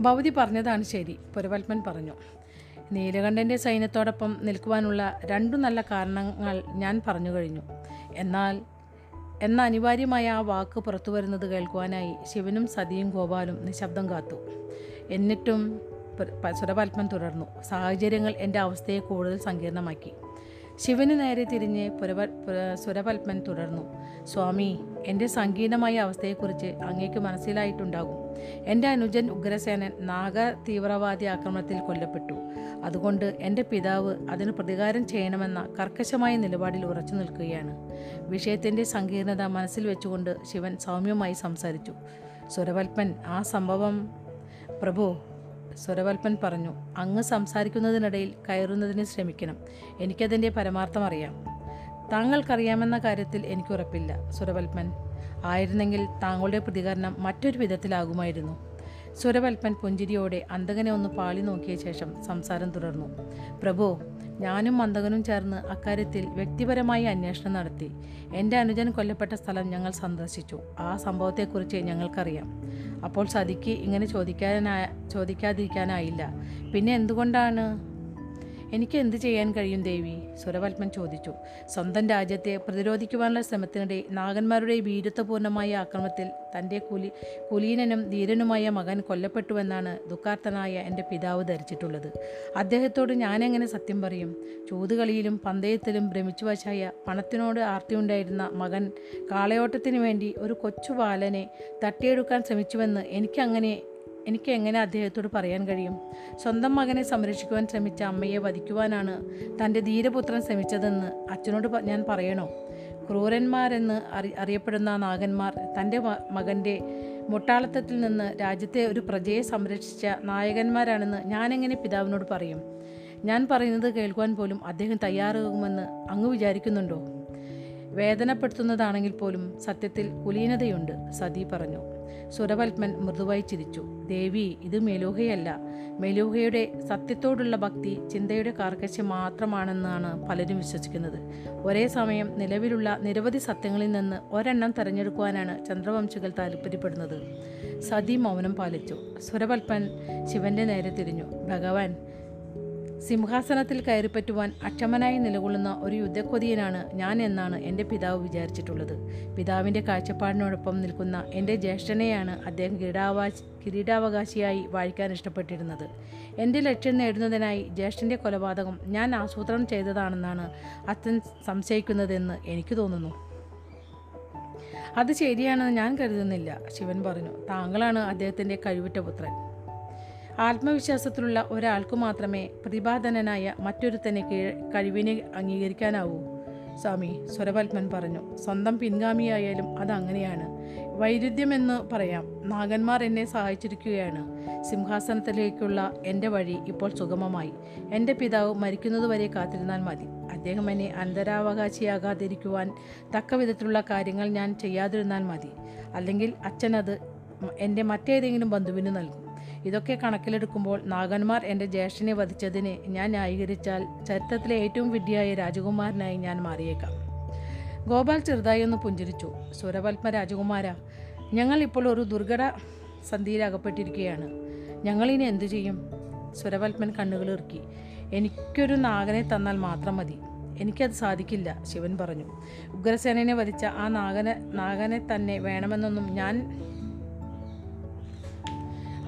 ഭവതി പറഞ്ഞതാണ് ശരി പുരവത്മൻ പറഞ്ഞു. നീലകണ്ഠന്റെ സൈന്യത്തോടൊപ്പം നിൽക്കുവാനുള്ള രണ്ടു നല്ല കാരണങ്ങൾ ഞാൻ പറഞ്ഞു കഴിഞ്ഞു. എന്നാൽ എന്ന അനിവാര്യമായ ആ വാക്ക് പുറത്തു വരുന്നത് കേൾക്കുവാനായി ശിവനും സതിയും ഗോപാലും നിശബ്ദം കാത്തു. എന്നിട്ടും സുരപത്മൻ തുടർന്നു. സാഹചര്യങ്ങൾ എന്റെ അവസ്ഥയെ കൂടുതൽ സങ്കീർണമാക്കി. ശിവന് നേരെ തിരിഞ്ഞ് പുരവ പുര- സുരപത്മൻ തുടർന്നു. സ്വാമി എന്റെ സങ്കീർണമായ അവസ്ഥയെക്കുറിച്ച് അങ്ങേക്ക് മനസ്സിലായിട്ടുണ്ടാകും. എന്റെ അനുജൻ ഉഗ്രസേനൻ നാഗ തീവ്രവാദി ആക്രമണത്തിൽ കൊല്ലപ്പെട്ടു. അതുകൊണ്ട് എന്റെ പിതാവ് അതിന് പ്രതികാരം ചെയ്യണമെന്ന കർക്കശമായ നിലപാടിൽ ഉറച്ചു നിൽക്കുകയാണ്. വിഷയത്തിന്റെ സങ്കീർണത മനസ്സിൽ വെച്ചുകൊണ്ട് ശിവൻ സൗമ്യമായി സംസാരിച്ചു. സുരവൽപ്പൻ ആ സംഭവം പ്രഭു സ്വരവൽപ്പൻ പറഞ്ഞു അങ്ങ് സംസാരിക്കുന്നതിനിടയിൽ കയറുന്നതിന് ശ്രമിക്കണം. എനിക്കതിന്റെ പരമാർത്ഥം അറിയാം. താങ്കൾക്കറിയാമെന്ന കാര്യത്തിൽ എനിക്ക് ഉറപ്പില്ല സുരവൽപ്പൻ ആയിരുന്നെങ്കിൽ താങ്കളുടെ പ്രതികരണം മറ്റൊരു വിധത്തിലാകുമായിരുന്നു. സുരവൽപ്പൻ പുഞ്ചിരിയോടെ അന്തകനെ ഒന്ന് പാളി നോക്കിയ ശേഷം സംസാരം തുടർന്നു. പ്രഭു ഞാനും മന്ദകനും ചേർന്ന് അക്കാര്യത്തിൽ വ്യക്തിപരമായി അന്വേഷണം നടത്തി. എന്റെ അനുജൻ കൊല്ലപ്പെട്ട സ്ഥലം ഞങ്ങൾ സന്ദർശിച്ചു. ആ സംഭവത്തെക്കുറിച്ച് ഞങ്ങൾക്കറിയാം. അപ്പോൾ സതിക്ക് ഇങ്ങനെ ചോദിക്കാനാ ചോദിക്കാതിരിക്കാനായില്ല. പിന്നെ എന്തുകൊണ്ടാണ്? എനിക്ക് എന്ത് ചെയ്യാൻ കഴിയും ദേവി? സുരവത്മൻ ചോദിച്ചു. സ്വന്തം രാജ്യത്തെ പ്രതിരോധിക്കുവാനുള്ള ശ്രമത്തിനിടെ നാഗന്മാരുടെ വീരത്വപൂർണമായ ആക്രമണത്തിൽ തന്റെ കുലി കുലീനനും ധീരനുമായ മകൻ കൊല്ലപ്പെട്ടുവെന്നാണ് ദുഃഖാർത്ഥനായ എന്റെ പിതാവ് ധരിച്ചിട്ടുള്ളത്. അദ്ദേഹത്തോട് ഞാനെങ്ങനെ സത്യം പറയും? ചൂതുകളിയിലും പന്തയത്തിലും ഭ്രമിച്ചു വശായ പണത്തിനോട് ആർത്തിയുണ്ടായിരുന്ന മകൻ കാളയോട്ടത്തിനു വേണ്ടി ഒരു കൊച്ചു ബാലനെ തട്ടിയെടുക്കാൻ ശ്രമിച്ചുവെന്ന് എനിക്കങ്ങനെ എനിക്ക് എങ്ങനെ അദ്ദേഹത്തോട് പറയാൻ കഴിയും? സ്വന്തം മകനെ സംരക്ഷിക്കുവാൻ ശ്രമിച്ച അമ്മയെ വധിക്കുവാനാണ് തന്റെ ധീരപുത്രൻ ശ്രമിച്ചതെന്ന് അച്ഛനോട് ഞാൻ പറയണോ? ക്രൂരന്മാരെന്ന് അറി അറിയപ്പെടുന്ന നാഗന്മാർ തന്റെ മകന്റെ മുട്ടാളത്തത്തിൽ നിന്ന് രാജ്യത്തെ ഒരു പ്രജയെ സംരക്ഷിച്ച നായകന്മാരാണെന്ന് ഞാനെങ്ങനെ പിതാവിനോട് പറയും? ഞാൻ പറയുന്നത് കേൾക്കുവാൻ പോലും അദ്ദേഹം തയ്യാറാകുമെന്ന് അങ്ങ് വിചാരിക്കുന്നുണ്ടോ? വേദനപ്പെടുത്തുന്നതാണെങ്കിൽ പോലും സത്യത്തിൽ കുലീനതയുണ്ട് സതി പറഞ്ഞു. സുരവൽമൻ മൃദുവായി ചിരിച്ചു. ദേവി ഇത് മെലൂഹയല്ല. മെലൂഹയുടെ സത്യത്തോടുള്ള ഭക്തി ചിന്തയുടെ കാർക്കശ്യം മാത്രമാണെന്നാണ് പലരും വിശ്വസിക്കുന്നത്. ഒരേ സമയം നിലവിലുള്ള നിരവധി സത്യങ്ങളിൽ നിന്ന് ഒരെണ്ണം തെരഞ്ഞെടുക്കുവാനാണ് ചന്ദ്രവംശികൾ താല്പര്യപ്പെടുന്നത്. സതി മൗനം പാലിച്ചു. സുരവൽപ്പൻ ശിവന്റെ നേരെ തിരിഞ്ഞു. ഭഗവാൻ സിംഹാസനത്തിൽ കയറിപ്പറ്റുവാൻ അക്ഷമനായി നിലകൊള്ളുന്ന ഒരു യുദ്ധക്കൊതിയനാണ് ഞാൻ എന്നാണ് എന്റെ പിതാവ് വിചാരിച്ചിട്ടുള്ളത്. പിതാവിന്റെ കാഴ്ചപ്പാടിനോടൊപ്പം നിൽക്കുന്ന എന്റെ ജ്യേഷ്ഠനെയാണ് അദ്ദേഹം കിരീടാവാശ കിരീടാവകാശിയായി വാഴിക്കാൻ ഇഷ്ടപ്പെട്ടിരുന്നത്. എന്റെ ലക്ഷ്യം നേടുന്നതിനായി ജ്യേഷ്ഠന്റെ കൊലപാതകം ഞാൻ ആസൂത്രണം ചെയ്തതാണെന്നാണ് അച്ഛൻ സംശയിക്കുന്നതെന്ന് എനിക്ക് തോന്നുന്നു. അത് ശരിയാണെന്ന് ഞാൻ കരുതുന്നില്ല ശിവൻ പറഞ്ഞു. താങ്കളാണ് അദ്ദേഹത്തിന്റെ കഴിവുറ്റ പുത്രൻ. ആത്മവിശ്വാസത്തിലുള്ള ഒരാൾക്ക് മാത്രമേ പ്രതിഭാധനനായ മറ്റൊരുത്തനെ കഴിവിനെ അംഗീകരിക്കാനാവൂ. സ്വാമി സ്വരപത്മൻ പറഞ്ഞു സ്വന്തം പിൻഗാമിയായാലും അത് അങ്ങനെയാണ് വൈരുദ്ധ്യമെന്ന് പറയാം. നാഗന്മാർ എന്നെ സഹായിച്ചിരിക്കുകയാണ്. സിംഹാസനത്തിലേക്കുള്ള എന്റെ വഴി ഇപ്പോൾ സുഗമമായി. എന്റെ പിതാവ് മരിക്കുന്നതുവരെ കാത്തിരുന്നാൽ മതി. അദ്ദേഹം എന്നെ അന്തരാവകാശിയാകാതിരിക്കുവാൻ തക്ക വിധത്തിലുള്ള കാര്യങ്ങൾ ഞാൻ ചെയ്യാതിരുന്നാൽ മതി. അല്ലെങ്കിൽ അച്ഛനത് എന്റെ മറ്റേതെങ്കിലും ബന്ധുവിന് നൽകും. ഇതൊക്കെ കണക്കിലെടുക്കുമ്പോൾ നാഗന്മാർ എന്റെ ജ്യേഷ്ഠനെ വധിച്ചതിനെ ഞാൻ ന്യായീകരിച്ചാൽ ചരിത്രത്തിലെ ഏറ്റവും വിഡ്ഢിയായ രാജകുമാരനായി ഞാൻ മാറിയേക്കാം. ഗോപാൽ ചെറുതായി ഒന്ന് പുഞ്ചിരിച്ചു. സുരപത്മ രാജകുമാര ഞങ്ങൾ ഇപ്പോൾ ഒരു ദുർഘട സന്ധിയിൽ അകപ്പെട്ടിരിക്കുകയാണ് ഞങ്ങളിനി എന്തു ചെയ്യും? സുരപത്മൻ കണ്ണുകളിറുക്കി എനിക്കൊരു നാഗനെ തന്നാൽ മാത്രം മതി. എനിക്കത് സാധിക്കില്ല ശിവൻ പറഞ്ഞു. ഉഗ്രസേനനെ വധിച്ച ആ നാഗനെ നാഗനെ തന്നെ വേണമെന്നൊന്നും ഞാൻ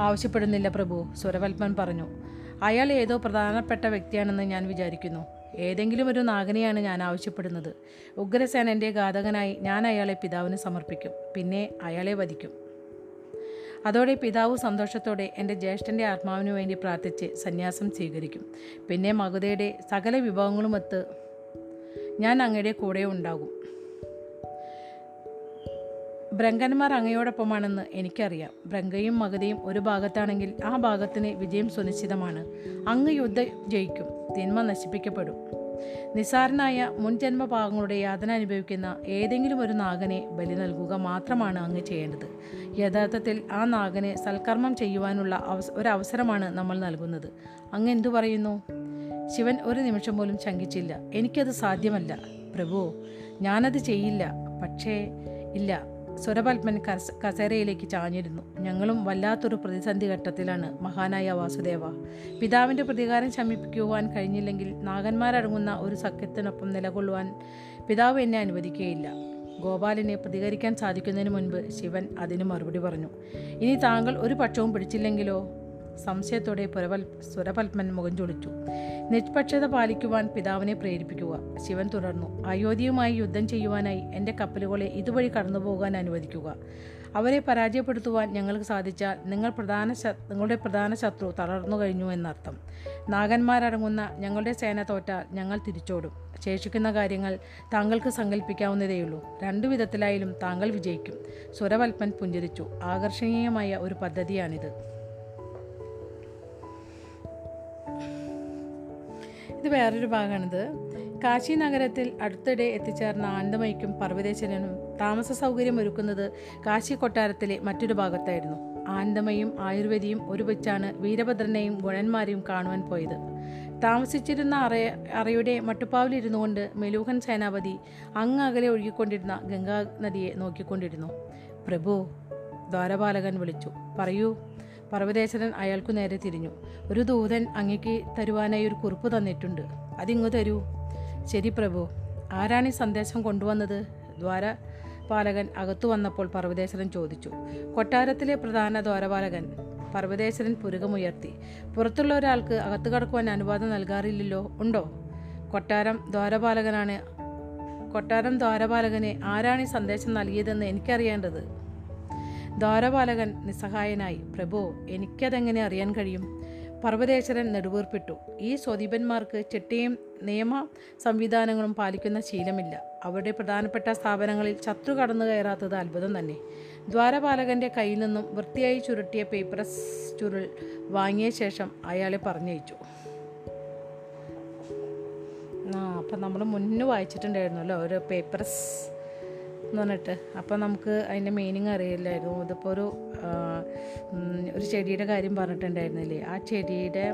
ആവശ്യപ്പെടുന്നില്ല പ്രഭു സുരവൽപ്പൻ പറഞ്ഞു. അയാൾ ഏതോ പ്രധാനപ്പെട്ട വ്യക്തിയാണെന്ന് ഞാൻ വിചാരിക്കുന്നു. ഏതെങ്കിലും ഒരു നാഗനെയാണ് ഞാൻ ആവശ്യപ്പെടുന്നത്. ഉഗ്രസേനന്റെ ഘാതകനായി ഞാൻ അയാളെ പിതാവിന് സമർപ്പിക്കും പിന്നെ അയാളെ വധിക്കും. അതോടെ പിതാവ് സന്തോഷത്തോടെ എന്റെ ജ്യേഷ്ഠന്റെ ആത്മാവിനു വേണ്ടി പ്രാർത്ഥിച്ച് സന്യാസം സ്വീകരിക്കും. പിന്നെ മകുതയുടെ സകല വിഭവങ്ങളുമൊത്ത് ഞാൻ അങ്ങയുടെ കൂടെ ഉണ്ടാകും. ബ്രങ്കന്മാർ അങ്ങയോടൊപ്പമാണെന്ന് എനിക്കറിയാം. ബ്രങ്കയും മഗതയും ഒരു ഭാഗത്താണെങ്കിൽ ആ ഭാഗത്തിന് വിജയം സുനിശ്ചിതമാണ്. അങ്ങ് യുദ്ധം ജയിക്കും. തിന്മ നശിപ്പിക്കപ്പെടും. നിസാരനായ മുൻജന്മ ഭാഗങ്ങളുടെ യാതന അനുഭവിക്കുന്ന ഏതെങ്കിലും ഒരു നാഗനെ ബലി നൽകുക മാത്രമാണ് അങ്ങ് ചെയ്യേണ്ടത്. യഥാർത്ഥത്തിൽ ആ നാഗനെ സൽക്കർമ്മം ചെയ്യുവാനുള്ള അവസ ഒരവസരമാണ് നമ്മൾ നൽകുന്നത്. അങ്ങ് എന്തു പറയുന്നു? ശിവൻ ഒരു നിമിഷം പോലും ശങ്കിച്ചില്ല. എനിക്കത് സാധ്യമല്ല. പ്രഭു ഞാനത് ചെയ്യില്ല. പക്ഷേ ഇല്ല. സുരപത്മൻ കസ കസേരയിലേക്ക് ചാഞ്ഞിരുന്നു. ഞങ്ങളും വല്ലാത്തൊരു പ്രതിസന്ധി ഘട്ടത്തിലാണ്. മഹാനായ വാസുദേവ. പിതാവിന്റെ പ്രതികാരം ശമിപ്പിക്കുവാൻ കഴിഞ്ഞില്ലെങ്കിൽ നാഗന്മാരടങ്ങുന്ന ഒരു സഖ്യത്തിനൊപ്പം നിലകൊള്ളുവാൻ പിതാവ് എന്നെ അനുവദിക്കുകയില്ല. ഗോപാലിനെ പ്രതികരിക്കാൻ സാധിക്കുന്നതിന് മുൻപ് ശിവൻ അതിന് മറുപടി പറഞ്ഞു. ഇനി താങ്കൾ ഒരു പക്ഷവും പിടിച്ചില്ലെങ്കിലോ? സംശയത്തോടെ പുരവൽ സുരപത്മൻ മുഖം ചൊളിച്ചു. നിഷ്പക്ഷത പാലിക്കുവാൻ പിതാവിനെ പ്രേരിപ്പിക്കുക. ശിവൻ തുടർന്നു അയോധ്യയുമായി യുദ്ധം ചെയ്യുവാനായി എന്റെ കപ്പലുകളെ ഇതുവഴി കടന്നുപോകാൻ അനുവദിക്കുക. അവരെ പരാജയപ്പെടുത്തുവാൻ ഞങ്ങൾക്ക് സാധിച്ചാൽ നിങ്ങൾ പ്രധാന നിങ്ങളുടെ പ്രധാന ശത്രു തളർന്നു കഴിഞ്ഞു എന്നർത്ഥം. നാഗന്മാരടങ്ങുന്ന ഞങ്ങളുടെ സേന തോറ്റാൽ ഞങ്ങൾ തിരിച്ചോടും. ശേഷിക്കുന്ന കാര്യങ്ങൾ താങ്കൾക്ക് സങ്കല്പിക്കാവുന്നതേയുള്ളൂ രണ്ടു വിധത്തിലായാലും താങ്കൾ വിജയിക്കും. സുരവൽപ്പൻ പുഞ്ചിരിച്ചു. ആകർഷണീയമായ ഒരു പദ്ധതിയാണിത്. ഇത് വേറൊരു ഭാഗമാണിത്. കാശി നഗരത്തിൽ അടുത്തിടെ എത്തിച്ചേർന്ന ആനന്ദമയ്ക്കും പർവതേശ്വരനും താമസ സൗകര്യം ഒരുക്കുന്നത് കാശി കൊട്ടാരത്തിലെ മറ്റൊരു ഭാഗത്തായിരുന്നു. ആനന്ദമയും ആയുർവേദിയും ഒരുമിച്ചാണ് വീരഭദ്രനെയും ഗുണന്മാരെയും കാണുവാൻ പോയത്. താമസിച്ചിരുന്ന അറയ അറയുടെ മട്ടുപ്പാവിലിരുന്നു കൊണ്ട് മെലൂഹൻ സേനാപതി അങ്ങ് അകലെ ഒഴുകിക്കൊണ്ടിരുന്ന ഗംഗാ നദിയെ നോക്കിക്കൊണ്ടിരുന്നു. പ്രഭു ദ്വാരപാലകൻ വിളിച്ചു. പറയൂ പർവതേശ്വരൻ അയാൾക്കു നേരെ തിരിഞ്ഞു. ഒരു ദൂതൻ അങ്ങയ്ക്ക് തരുവാനായി ഒരു കുറിപ്പ് തന്നിട്ടുണ്ട്. അതിങ്ങു തരൂ. ശരി പ്രഭു. ആരാണ് ഈ സന്ദേശം കൊണ്ടുവന്നത്? ദ്വാര പാലകൻ അകത്തു വന്നപ്പോൾ പർവതേശ്വരൻ ചോദിച്ചു. കൊട്ടാരത്തിലെ പ്രധാന ദ്വാരപാലകൻ. പർവതേശ്വരൻ പുരുകമുയർത്തി. പുറത്തുള്ള ഒരാൾക്ക് അകത്തു കടക്കുവാൻ അനുവാദം നൽകാറില്ലല്ലോ? ഉണ്ടോ? കൊട്ടാരം ദ്വാരപാലകനാണ്. കൊട്ടാരം ദ്വാരപാലകനെ ആരാണ് ഈ സന്ദേശം നൽകിയതെന്ന് എനിക്കറിയേണ്ടത്? ദ്വാരപാലകൻ നിസ്സഹായനായി പ്രഭു എനിക്കതെങ്ങനെ അറിയാൻ കഴിയും പർവതേശ്വരൻ നെടുവീർപ്പിട്ടു. ഈ സ്വദീപന്മാർക്ക് ചിട്ടയും നിയമ സംവിധാനങ്ങളും പാലിക്കുന്ന ശീലമില്ല. അവരുടെ പ്രധാനപ്പെട്ട സ്ഥാപനങ്ങളിൽ ശത്രു കടന്നു കയറാത്തത് അത്ഭുതം തന്നെ. ദ്വാരപാലകന്റെ കയ്യിൽ നിന്നും വൃത്തിയായി ചുരുട്ടിയ പേപ്പറസ് ചുരുൾ വാങ്ങിയ ശേഷം അയാളെ പറഞ്ഞയച്ചു. ആ അപ്പം നമ്മൾ മുന്നേ വായിച്ചിട്ടുണ്ടായിരുന്നല്ലോ ഒരു പേപ്പർസ് എന്ന് പറഞ്ഞിട്ട്. അപ്പം നമുക്ക് അതിന്റെ മീനിങ് അറിയില്ലായിരുന്നു. ഇതിപ്പോൾ ഒരു ഒരു ചെടിയുടെ കാര്യം പറഞ്ഞിട്ടുണ്ടായിരുന്നില്ലേ? ആ ചെടിയുടെ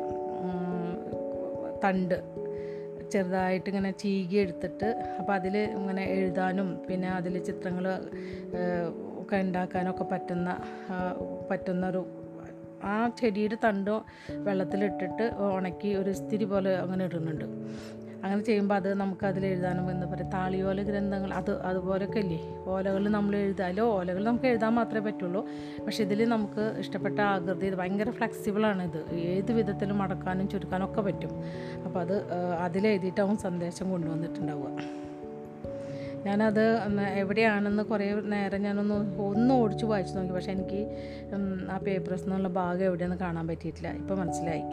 തണ്ട് ചെറുതായിട്ട് ഇങ്ങനെ ചീകി എടുത്തിട്ട് അപ്പോൾ അതിൽ ഇങ്ങനെ എഴുതാനും പിന്നെ അതിൽ ചിത്രങ്ങൾ ഒക്കെ ഉണ്ടാക്കാനൊക്കെ പറ്റുന്ന പറ്റുന്ന ഒരു ആ ചെടിയുടെ തണ്ടോ വെള്ളത്തിലിട്ടിട്ട് ഉണക്കി ഒരു ഇസ്തിരി പോലെ അങ്ങനെ ഇടുന്നുണ്ട്. അങ്ങനെ ചെയ്യുമ്പോൾ അത് നമുക്ക് അതിൽ എഴുതാനും എന്താ പറയുക താളിയോല ഗ്രന്ഥങ്ങൾ അത് അതുപോലൊക്കെ ഇല്ലേ? ഓലകളിൽ നമ്മൾ എഴുതാലോ ഓലകൾ നമുക്ക് എഴുതാൻ മാത്രമേ പറ്റുള്ളൂ. പക്ഷേ ഇതിൽ നമുക്ക് ഇഷ്ടപ്പെട്ട ആകൃതി ഇത് ഭയങ്കര ഫ്ലെക്സിബിളാണ് ഇത്. ഏത് വിധത്തിലും മടക്കാനും ചുരുക്കാനും ഒക്കെ പറ്റും. അപ്പോൾ അത് അതിലെഴുതിയിട്ടാവും സന്ദേശം കൊണ്ടുവന്നിട്ടുണ്ടാവുക. ഞാനത് എവിടെയാണെന്ന് കുറേ നേരം ഞാനൊന്ന് ഒന്ന് ഓടിച്ച് വായിച്ചു നോക്കി. പക്ഷേ എനിക്ക് ആ പേപ്പേഴ്സ് എന്നുള്ള ഭാഗം എവിടെയെന്ന് കാണാൻ പറ്റിയിട്ടില്ല. ഇപ്പോൾ മനസ്സിലായി.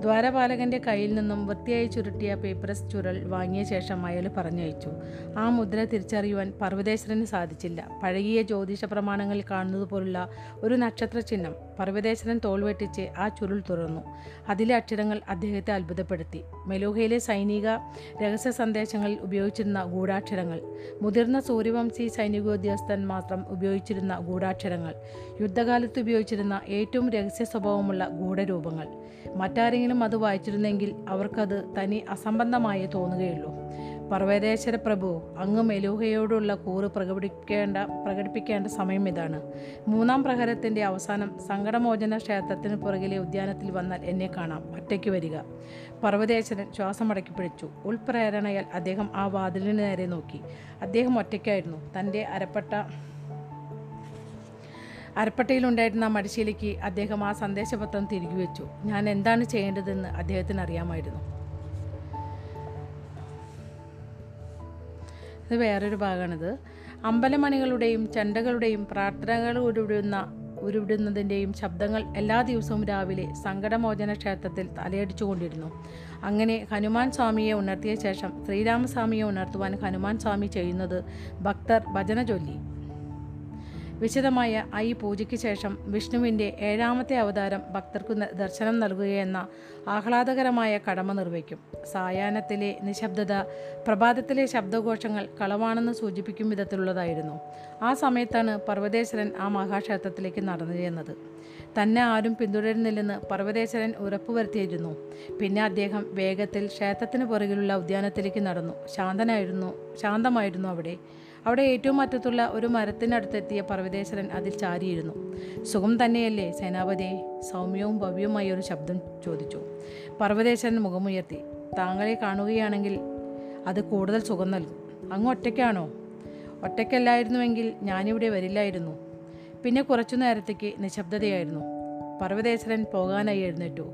ദ്വാരപാലകന്റെ കയ്യിൽ നിന്നും വൃത്തിയായി ചുരുട്ടിയ പേപ്പറസ് ചുരുൾ വാങ്ങിയ ശേഷം അയാൾ പറഞ്ഞയച്ചു. ആ മുദ്ര തിരിച്ചറിയുവാൻ പർവതേശ്വരന് സാധിച്ചില്ല. പഴകിയ ജ്യോതിഷ പ്രമാണങ്ങളിൽ കാണുന്നത് പോലുള്ള ഒരു നക്ഷത്ര ചിഹ്നം പർവതേശ്വരൻ തോൾ വെട്ടിച്ച് ആ ചുരുൾ തുറന്നു. അതിലെ അക്ഷരങ്ങൾ അദ്ദേഹത്തെ അത്ഭുതപ്പെടുത്തി. മെലൂഹയിലെ സൈനിക രഹസ്യ സന്ദേശങ്ങളിൽ ഉപയോഗിച്ചിരുന്ന ഗൂഢാക്ഷരങ്ങൾ മുതിർന്ന സൂര്യവംശി സൈനികോദ്യോഗസ്ഥൻ മാത്രം ഉപയോഗിച്ചിരുന്ന ഗൂഢാക്ഷരങ്ങൾ യുദ്ധകാലത്ത് ഉപയോഗിച്ചിരുന്ന ഏറ്റവും രഹസ്യ സ്വഭാവമുള്ള ഗൂഢരൂപങ്ങൾ മറ്റാരെങ്കിലും അത് വായിച്ചിരുന്നെങ്കിൽ അവർക്കത് തനി അസംബന്ധമായി തോന്നുകയുള്ളൂ. പർവതേശ്വര പ്രഭു അങ്ങ് മെലൂഹയോടുള്ള കൂറ് പ്രകടിപ്പിക്കേണ്ട പ്രകടിപ്പിക്കേണ്ട സമയം ഇതാണ്. മൂന്നാം പ്രഹരത്തിന്റെ അവസാനം സങ്കടമോചന ക്ഷേത്രത്തിന് പുറകിലെ ഉദ്യാനത്തിൽ വന്നാൽ എന്നെ കാണാം. ഒറ്റയ്ക്ക് വരിക. പർവതേശ്വരൻ ശ്വാസമടക്കി പിടിച്ചു. ഉൾപ്രേരണയാൽ അദ്ദേഹം ആ വാതിലിന് നേരെ നോക്കി. അദ്ദേഹം ഒറ്റയ്ക്കായിരുന്നു. തന്റെ അരപ്പട്ട അരപ്പട്ടയിലുണ്ടായിരുന്ന ആ മടിശീലയ്ക്ക് അദ്ദേഹം ആ സന്ദേശപത്രം തിരികെ വെച്ചു. ഞാൻ എന്താണ് ചെയ്യേണ്ടതെന്ന് അദ്ദേഹത്തിന് അറിയാമായിരുന്നു ഇത് വേറൊരു ഭാഗമാണിത്. അമ്പലമണികളുടെയും ചണ്ടകളുടെയും പ്രാർത്ഥനകൾ ഉരുവിടുന്ന ഉരുവിടുന്നതിന്റെയും ശബ്ദങ്ങൾ എല്ലാ ദിവസവും രാവിലെ സങ്കടമോചന ക്ഷേത്രത്തിൽ തലയടിച്ചുകൊണ്ടിരുന്നു അങ്ങനെ ഹനുമാൻ സ്വാമിയെ ഉണർത്തിയ ശേഷം ശ്രീരാമസ്വാമിയെ ഉണർത്തുവാൻ ഹനുമാൻ സ്വാമി ചെയ്യുന്നത് ഭക്തർ ഭജന ചൊല്ലി. വിശദമായ ഈ പൂജയ്ക്ക് ശേഷം വിഷ്ണുവിന്റെ ഏഴാമത്തെ അവതാരം ഭക്തർക്ക് ദർശനം നൽകുകയെന്ന ആഹ്ലാദകരമായ കടമ നിർവഹിക്കും. സായാഹ്നത്തിലെ നിശബ്ദത പ്രഭാതത്തിലെ ശബ്ദഘോഷങ്ങൾ കളവാണെന്ന് സൂചിപ്പിക്കും വിധത്തിലുള്ളതായിരുന്നു. ആ സമയത്താണ് പർവതേശ്വരൻ ആ മഹാക്ഷേത്രത്തിലേക്ക് നടന്നു ചെന്നത്. തന്നെ ആരും പിന്തുടരുന്നില്ലെന്ന് പർവതേശ്വരൻ ഉറപ്പുവരുത്തിയിരുന്നു. പിന്നെ അദ്ദേഹം വേഗത്തിൽ ക്ഷേത്രത്തിന് പുറകിലുള്ള ഉദ്യാനത്തിലേക്ക് നടന്നു. ശാന്തനായിരുന്നു ശാന്തമായിരുന്നു അവിടെ. അവിടെ ഏറ്റവും അറ്റത്തുള്ള ഒരു മരത്തിനടുത്തെത്തിയ പർവതേശ്വരൻ അതിൽ ചാരിയിരുന്നു. സുഖം തന്നെയല്ലേ സേനാപതി? സൗമ്യവും ഭവ്യവുമായ ഒരു ശബ്ദം ചോദിച്ചു. പർവതേശ്വരൻ മുഖമുയർത്തി. താങ്കളെ കാണുകയാണെങ്കിൽ അത് കൂടുതൽ സുഖം നൽകും. അങ്ങ് ഒറ്റയ്ക്കാണോ? ഒറ്റയ്ക്കല്ലായിരുന്നുവെങ്കിൽ ഞാനിവിടെ വരില്ലായിരുന്നു. പിന്നെ കുറച്ചു നേരത്തേക്ക് നിശബ്ദതയായിരുന്നു. പർവതേശ്വരൻ പോകാനായി എഴുന്നേറ്റു.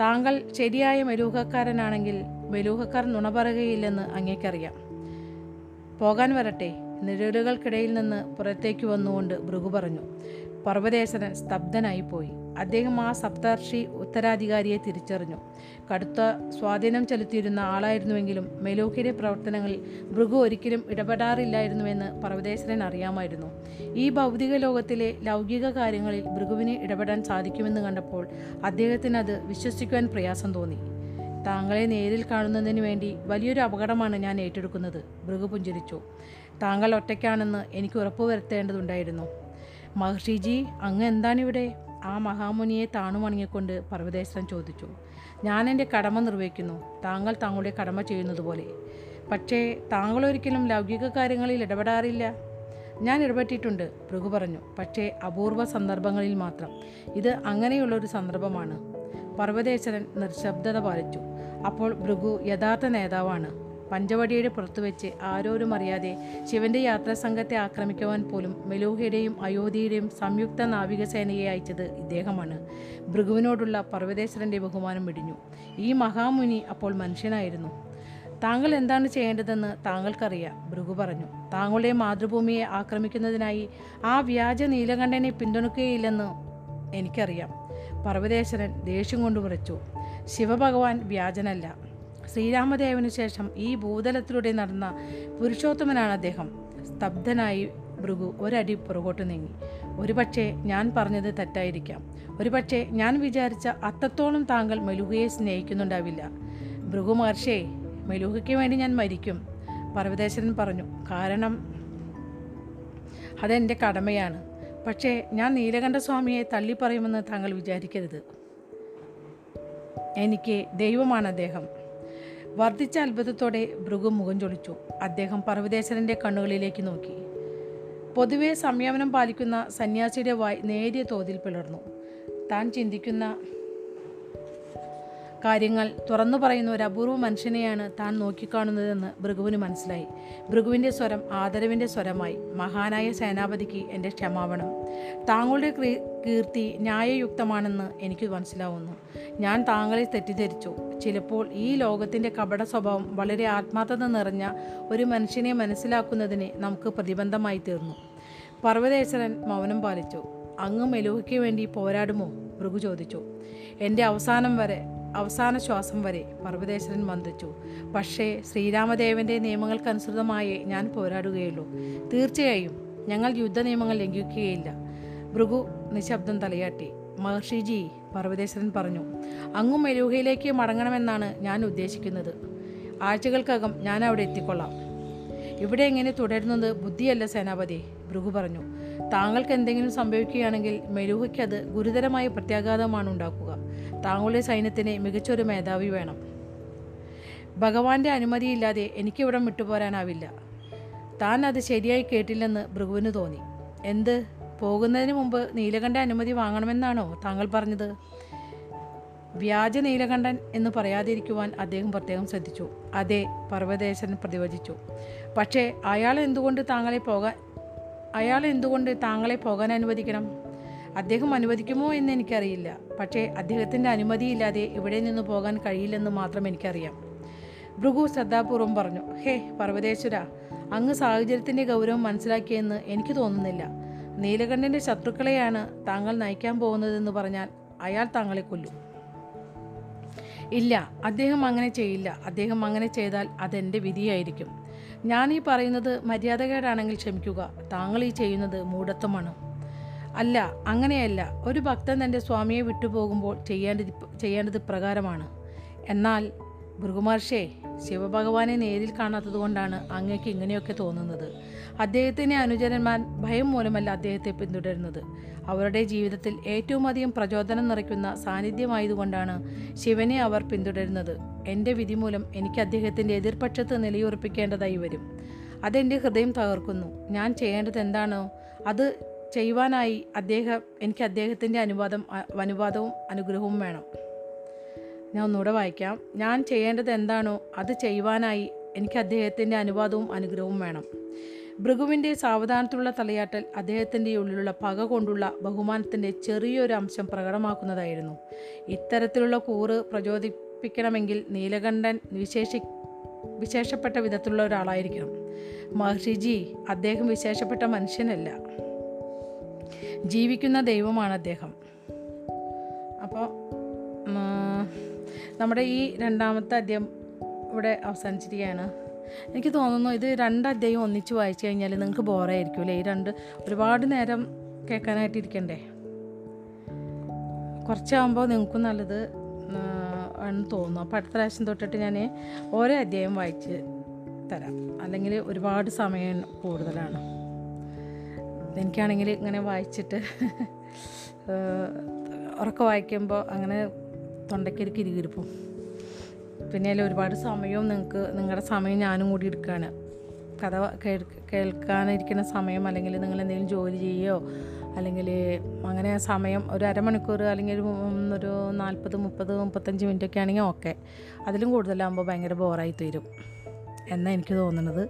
താങ്കൾ ശരിയായ മെലൂഹക്കാരനാണെങ്കിൽ മെലൂഹക്കാർ നുണ പറയുകയില്ലെന്ന് അങ്ങേക്കറിയാം. പോകാൻ വരട്ടെ. നിഴലുകൾക്കിടയിൽ നിന്ന് പുറത്തേക്ക് വന്നുകൊണ്ട് ഭൃഗു പറഞ്ഞു. പർവതേശ്വരൻ സ്തബ്ധനായി പോയി. അദ്ദേഹം ആ സപ്തർഷി ഉത്തരാധികാരിയെ തിരിച്ചറിഞ്ഞു. കടുത്ത സ്വാധീനം ചെലുത്തിയിരുന്ന ആളായിരുന്നുവെങ്കിലും മെലൂഹിയുടെ പ്രവർത്തനങ്ങളിൽ ഭൃഗു ഒരിക്കലും ഇടപെടാറില്ലായിരുന്നുവെന്ന് പർവതേശ്വരൻ അറിയാമായിരുന്നു. ഈ ഭൗതിക ലോകത്തിലെ ലൗകിക കാര്യങ്ങളിൽ ഭൃഗുവിന് ഇടപെടാൻ സാധിക്കുമെന്ന് കണ്ടപ്പോൾ അദ്ദേഹത്തിന് അത് വിശ്വസിക്കുവാൻ പ്രയാസം തോന്നി. താങ്കളെ നേരിൽ കാണുന്നതിന് വേണ്ടി വലിയൊരു അപകടമാണ് ഞാൻ ഏറ്റെടുക്കുന്നത്. ഭൃഗു പുഞ്ചിരിച്ചു. താങ്കൾ ഒറ്റയ്ക്കാണെന്ന് എനിക്ക് ഉറപ്പുവരുത്തേണ്ടതുണ്ടായിരുന്നു മഹർഷിജി അങ്ങ് എന്താണിവിടെ? ആ മഹാമുനിയെ താണുമണങ്ങിക്കൊണ്ട് പർവതേശ്വരൻ ചോദിച്ചു. ഞാൻ എന്റെ കടമ നിർവഹിക്കുന്നു. താങ്കൾ താങ്കളുടെ കടമ ചെയ്യുന്നതുപോലെ. പക്ഷേ താങ്കൾ ഒരിക്കലും ലൗകിക കാര്യങ്ങളിൽ ഇടപെടാറില്ല. ഞാൻ ഇടപെട്ടിട്ടുണ്ട് ഭൃഗു പറഞ്ഞു. പക്ഷേ അപൂർവ സന്ദർഭങ്ങളിൽ മാത്രം. ഇത് അങ്ങനെയുള്ളൊരു സന്ദർഭമാണ്. പർവതേശ്വരൻ നിർശബ്ദത പാലിച്ചു. അപ്പോൾ ഭൃഗു യഥാർത്ഥ നേതാവാണ്. പഞ്ചവടിയുടെ പുറത്തു വെച്ച് ആരോരും അറിയാതെ ശിവന്റെ യാത്രാസംഘത്തെ ആക്രമിക്കുവാൻ പോലും മെലൂഹയുടെയും അയോധ്യയുടെയും സംയുക്ത നാവികസേനയെ അയച്ചത് ഇദ്ദേഹമാണ്. ഭൃഗുവിനോടുള്ള പർവതേശ്വരന്റെ ബഹുമാനം വെടിഞ്ഞു. ഈ മഹാമുനി അപ്പോൾ മനുഷ്യനായിരുന്നു. താങ്കൾ എന്താണ് ചെയ്യേണ്ടതെന്ന് താങ്കൾക്കറിയാം ഭൃഗു പറഞ്ഞു. താങ്കളുടെ മാതൃഭൂമിയെ ആക്രമിക്കുന്നതിനായി ആ വ്യാജ നീലകണ്ഠനെ പിന്തുണക്കുകയില്ലെന്ന് എനിക്കറിയാം. പർവതേശ്വരൻ ദേഷ്യം കൊണ്ട് വിറച്ചു. ശിവഭഗവാൻ വ്യാജനല്ല. ശ്രീരാമദേവനു ശേഷം ഈ ഭൂതലത്തിലൂടെ നടന്ന പുരുഷോത്തമനാണ് അദ്ദേഹം. സ്തബ്ധനായി ഭൃഗു ഒരടി പുറകോട്ട് നീങ്ങി. ഒരുപക്ഷെ ഞാൻ പറഞ്ഞത് തെറ്റായിരിക്കാം. ഒരുപക്ഷെ ഞാൻ വിചാരിച്ച അത്രത്തോളം താങ്കൾ മെലുകയെ സ്നേഹിക്കുന്നുണ്ടാവില്ല. ഭൃഗു മഹർഷേ മെലുഹയ്ക്ക് വേണ്ടി ഞാൻ മരിക്കും പർവതേശ്വരൻ പറഞ്ഞു. കാരണം അതെന്റെ കടമയാണ്. പക്ഷേ ഞാൻ നീലകണ്ഠസ്വാമിയെ തള്ളിപ്പറയുമെന്ന് താങ്കൾ വിചാരിക്കരുത്. എനിക്ക് ദൈവമാണ് അദ്ദേഹം. വർദ്ധിച്ച അത്ഭുതത്തോടെ ഭൃഗു മുഖം ചൊളിച്ചു. അദ്ദേഹം പർവതേശ്വരന്റെ കണ്ണുകളിലേക്ക് നോക്കി. പൊതുവെ സംയമനം പാലിക്കുന്ന സന്യാസിയുടെ വായ് നേരിയ തോതിൽ പിളർന്നു. താൻ ചിന്തിക്കുന്ന കാര്യങ്ങൾ തുറന്നു പറയുന്ന ഒരു അപൂർവ മനുഷ്യനെയാണ് താൻ നോക്കിക്കാണുന്നതെന്ന് ഭൃഗുവിന് മനസ്സിലായി. ഭൃഗുവിന്റെ സ്വരം ആദരവിന്റെ സ്വരമായി. മഹാനായ സേനാപതിക്ക് എന്റെ ക്ഷമാപണം. താങ്കളുടെ കീർത്തി ന്യായയുക്തമാണെന്ന് എനിക്ക് മനസ്സിലാവുന്നു. ഞാൻ താങ്കളെ തെറ്റിദ്ധരിച്ചു. ചിലപ്പോൾ ഈ ലോകത്തിന്റെ കപട സ്വഭാവം വളരെ ആത്മാർത്ഥത നിറഞ്ഞ ഒരു മനുഷ്യനെ മനസ്സിലാക്കുന്നതിന് നമുക്ക് പ്രതിബന്ധമായി തീർന്നു. പർവതേശ്വരൻ മൗനം പാലിച്ചു. അങ്ങ് മെലൂഹയ്ക്ക് വേണ്ടി പോരാടുമോ? ഭൃഗു ചോദിച്ചു. എന്റെ അവസാനം വരെ അവസാന ശ്വാസം വരെ പർവതേശ്വരൻ മന്ത്രിച്ചു പക്ഷേ ശ്രീരാമദേവന്റെ നിയമങ്ങൾക്കനുസൃതമായേ ഞാൻ പോരാടുകയുള്ളൂ. തീർച്ചയായും ഞങ്ങൾ യുദ്ധ നിയമങ്ങൾ ലംഘിക്കുകയില്ല. ഭൃഗു നിശബ്ദം തലയാട്ടി. മഹർഷിജി പർവതേശ്വരൻ പറഞ്ഞു അങ്ങും മെലൂഹയിലേക്ക് മടങ്ങണമെന്നാണ് ഞാൻ ഉദ്ദേശിക്കുന്നത്. ആഴ്ചകൾക്കകം ഞാൻ അവിടെ എത്തിക്കൊള്ളാം. ഇവിടെ എങ്ങനെ തുടരുന്നത് ബുദ്ധിയല്ല സേനാപതി ഭൃഗു പറഞ്ഞു. താങ്കൾക്ക് എന്തെങ്കിലും സംഭവിക്കുകയാണെങ്കിൽ മെരൂഹയ്ക്ക് അത് ഗുരുതരമായ പ്രത്യാഘാതമാണ് ഉണ്ടാക്കുക. താങ്കളുടെ സൈന്യത്തിന് മികച്ചൊരു മേധാവി വേണം. ഭഗവാന്റെ അനുമതിയില്ലാതെ എനിക്കിവിടം വിട്ടുപോരാനാവില്ല. താൻ അത് ശരിയായി കേട്ടില്ലെന്ന് ഭൃഗുവിന് തോന്നി. എന്ത്? പോകുന്നതിന് മുമ്പ് നീലകണ്ഠ അനുമതി വാങ്ങണമെന്നാണോ താങ്കൾ പറഞ്ഞത്? വ്യാജ നീലകണ്ഠൻ എന്ന് പറയാതിരിക്കുവാൻ അദ്ദേഹം പ്രത്യേകം ശ്രദ്ധിച്ചു. അതെ പർവതേശൻ പ്രതിവചിച്ചു. പക്ഷേ അയാൾ എന്തുകൊണ്ട് താങ്കളെ പോകാൻ അയാൾ എന്തുകൊണ്ട് താങ്കളെ പോകാൻ അനുവദിക്കണം? അദ്ദേഹം അനുവദിക്കുമോ എന്ന് എനിക്കറിയില്ല. പക്ഷേ അദ്ദേഹത്തിന്റെ അനുമതിയില്ലാതെ ഇവിടെ നിന്ന് പോകാൻ കഴിയില്ലെന്ന് മാത്രം എനിക്കറിയാം. ഭൃഗു ശ്രദ്ധാപൂർവം പറഞ്ഞു ഹേ പർവതേശ്വര അങ്ങ് സാഹചര്യത്തിന്റെ ഗൗരവം മനസ്സിലാക്കിയെന്ന് എനിക്ക് തോന്നുന്നില്ല. നീലകണ്ഠന്റെ ശത്രുക്കളെയാണ് താങ്കൾ നയിക്കാൻ പോകുന്നതെന്ന് പറഞ്ഞാൽ അയാൾ താങ്കളെ കൊല്ലും. ഇല്ല അദ്ദേഹം അങ്ങനെ ചെയ്യില്ല. അദ്ദേഹം അങ്ങനെ ചെയ്താൽ അതെന്റെ വിധിയായിരിക്കും. ഞാൻ ഈ പറയുന്നത് മര്യാദകേടാണെങ്കിൽ ക്ഷമിക്കുക. താങ്കൾ ഈ ചെയ്യുന്നത് മൂഢത്വമാണ്. അല്ല അങ്ങനെയല്ല. ഒരു ഭക്തൻ തന്റെ സ്വാമിയെ വിട്ടുപോകുമ്പോൾ ചെയ്യേണ്ടത് ചെയ്യേണ്ടത് പ്രകാരമാണ് എന്നാൽ ഭൃഗുമഹർഷേ ശിവഭഗവാനെ നേരിൽ കാണാത്തത് കൊണ്ടാണ് അങ്ങേക്ക് ഇങ്ങനെയൊക്കെ തോന്നുന്നത്. അദ്ദേഹത്തിന്റെ അനുചരന്മാർ ഭയം മൂലമല്ല അദ്ദേഹത്തെ പിന്തുടരുന്നത്. അവരുടെ ജീവിതത്തിൽ ഏറ്റവും അധികം പ്രചോദനം നിറയ്ക്കുന്ന സാന്നിധ്യമായതുകൊണ്ടാണ് ശിവനെ അവർ പിന്തുടരുന്നത്. എന്റെ വിധി മൂലം എനിക്ക് അദ്ദേഹത്തിന്റെ എതിർപക്ഷത്ത് നിലയുറപ്പിക്കേണ്ടതായി വരും. അതെന്റെ ഹൃദയം തകർക്കുന്നു. ഞാൻ ചെയ്യേണ്ടത് എന്താണോ? അത് ചെയ്യുവാനായി അദ്ദേഹം എനിക്ക് അദ്ദേഹത്തിന്റെ അനുവാദം അനുവാദവും അനുഗ്രഹവും വേണം. ഞാൻ ഒന്നുകൂടെ വായിക്കാം. ഞാൻ ചെയ്യേണ്ടത് എന്താണോ അത് ചെയ്യുവാനായി എനിക്ക് അദ്ദേഹത്തിന്റെ അനുവാദവും അനുഗ്രഹവും വേണം. ഭൃഗുവിന്റെ സാവധാനത്തിലുള്ള തലയാട്ടൽ അദ്ദേഹത്തിന്റെ ഉള്ളിലുള്ള പക കൊണ്ടുള്ള ബഹുമാനത്തിന്റെ ചെറിയൊരു അംശം പ്രകടമാക്കുന്നതായിരുന്നു. ഇത്തരത്തിലുള്ള കൂറ് പ്രചോദിപ്പിക്കണമെങ്കിൽ നീലകണ്ഠൻ വിശേഷി വിശേഷപ്പെട്ട വിധത്തിലുള്ള ഒരാളായിരിക്കണം. മഹർഷിജി അദ്ദേഹം വിശേഷപ്പെട്ട മനുഷ്യനല്ല. ജീവിക്കുന്ന ദൈവമാണ് അദ്ദേഹം. അപ്പോൾ നമ്മുടെ ഈ രണ്ടാമത്തെ അധ്യായം ഇവിടെ അവസാനിച്ചിരിക്കുകയാണ്. എനിക്ക് തോന്നുന്നു ഇത് രണ്ട് അധ്യായം ഒന്നിച്ച് വായിച്ചു കഴിഞ്ഞാൽ നിങ്ങൾക്ക് ബോറായിരിക്കും അല്ലേ? ഈ രണ്ട് ഒരുപാട് നേരം കേൾക്കാനായിട്ട് ഇരിക്കണ്ടേ? കുറച്ചാകുമ്പോൾ നിങ്ങൾക്കും നല്ലത് ആണ് തോന്നുന്നു. അപ്പോൾ അടുത്ത പ്രാവശ്യം തൊട്ടിട്ട് ഞാൻ ഓരോ അധ്യായം വായിച്ച് തരാം. അല്ലെങ്കിൽ ഒരുപാട് സമയം കൂടുതലാണ്. എനിക്കാണെങ്കിൽ ഇങ്ങനെ വായിച്ചിട്ട് ഉറക്കെ വായിക്കുമ്പോൾ അങ്ങനെ തൊണ്ടയ്ക്കൊരു കിരികിരിപ്പും. പിന്നെ അതിൽ ഒരുപാട് സമയവും നിങ്ങൾക്ക് നിങ്ങളുടെ സമയം ഞാനും കൂടി എടുക്കുകയാണ് കഥ കേൾ- കേൾക്കാനിരിക്കുന്ന സമയം അല്ലെങ്കിൽ നിങ്ങൾ എന്തെങ്കിലും ജോലി ചെയ്യുകയോ അല്ലെങ്കിൽ അങ്ങനെ സമയം ഒരു അരമണിക്കൂർ അല്ലെങ്കിൽ ഒരു നാൽപ്പത് മുപ്പത് മുപ്പത്തഞ്ച് മിനിറ്റ് ഒക്കെ ആണെങ്കിൽ ഓക്കെ. അതിലും കൂടുതലാകുമ്പോൾ ഭയങ്കര ബോറായി തീരും. എന്നാണ് എനിക്ക് തോന്നുന്നത്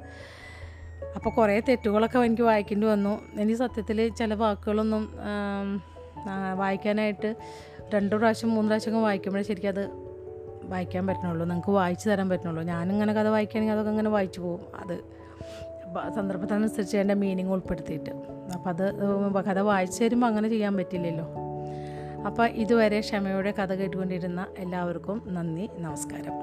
അപ്പോൾ കുറേ തെറ്റുകളൊക്കെ എനിക്ക് വായിക്കേണ്ടി വന്നു. എനിക്ക് സത്യത്തിൽ ചില വാക്കുകളൊന്നും വായിക്കാനായിട്ട് രണ്ട് പ്രാവശ്യം മൂന്ന് പ്രാവശ്യമൊക്കെ വായിക്കുമ്പോഴേ ശരിക്കും അത് വായിക്കാൻ പറ്റണുള്ളൂ. നിങ്ങൾക്ക് വായിച്ചു തരാൻ പറ്റണുള്ളൂ. ഞാനിങ്ങനെ കഥ വായിക്കുകയാണെങ്കിൽ അതൊക്കെ അങ്ങനെ വായിച്ചു പോകും. അത് സന്ദർഭത്തിനനുസരിച്ച് അതിന്റെ മീനിങ് ഉൾപ്പെടുത്തിയിട്ട്. അപ്പോൾ അത് കഥ വായിച്ചു തരുമ്പോൾ അങ്ങനെ ചെയ്യാൻ പറ്റില്ലല്ലോ. അപ്പോൾ ഇതുവരെ ക്ഷമയോടെ കഥ കേട്ടുകൊണ്ടിരുന്ന എല്ലാവർക്കും നന്ദി നമസ്കാരം.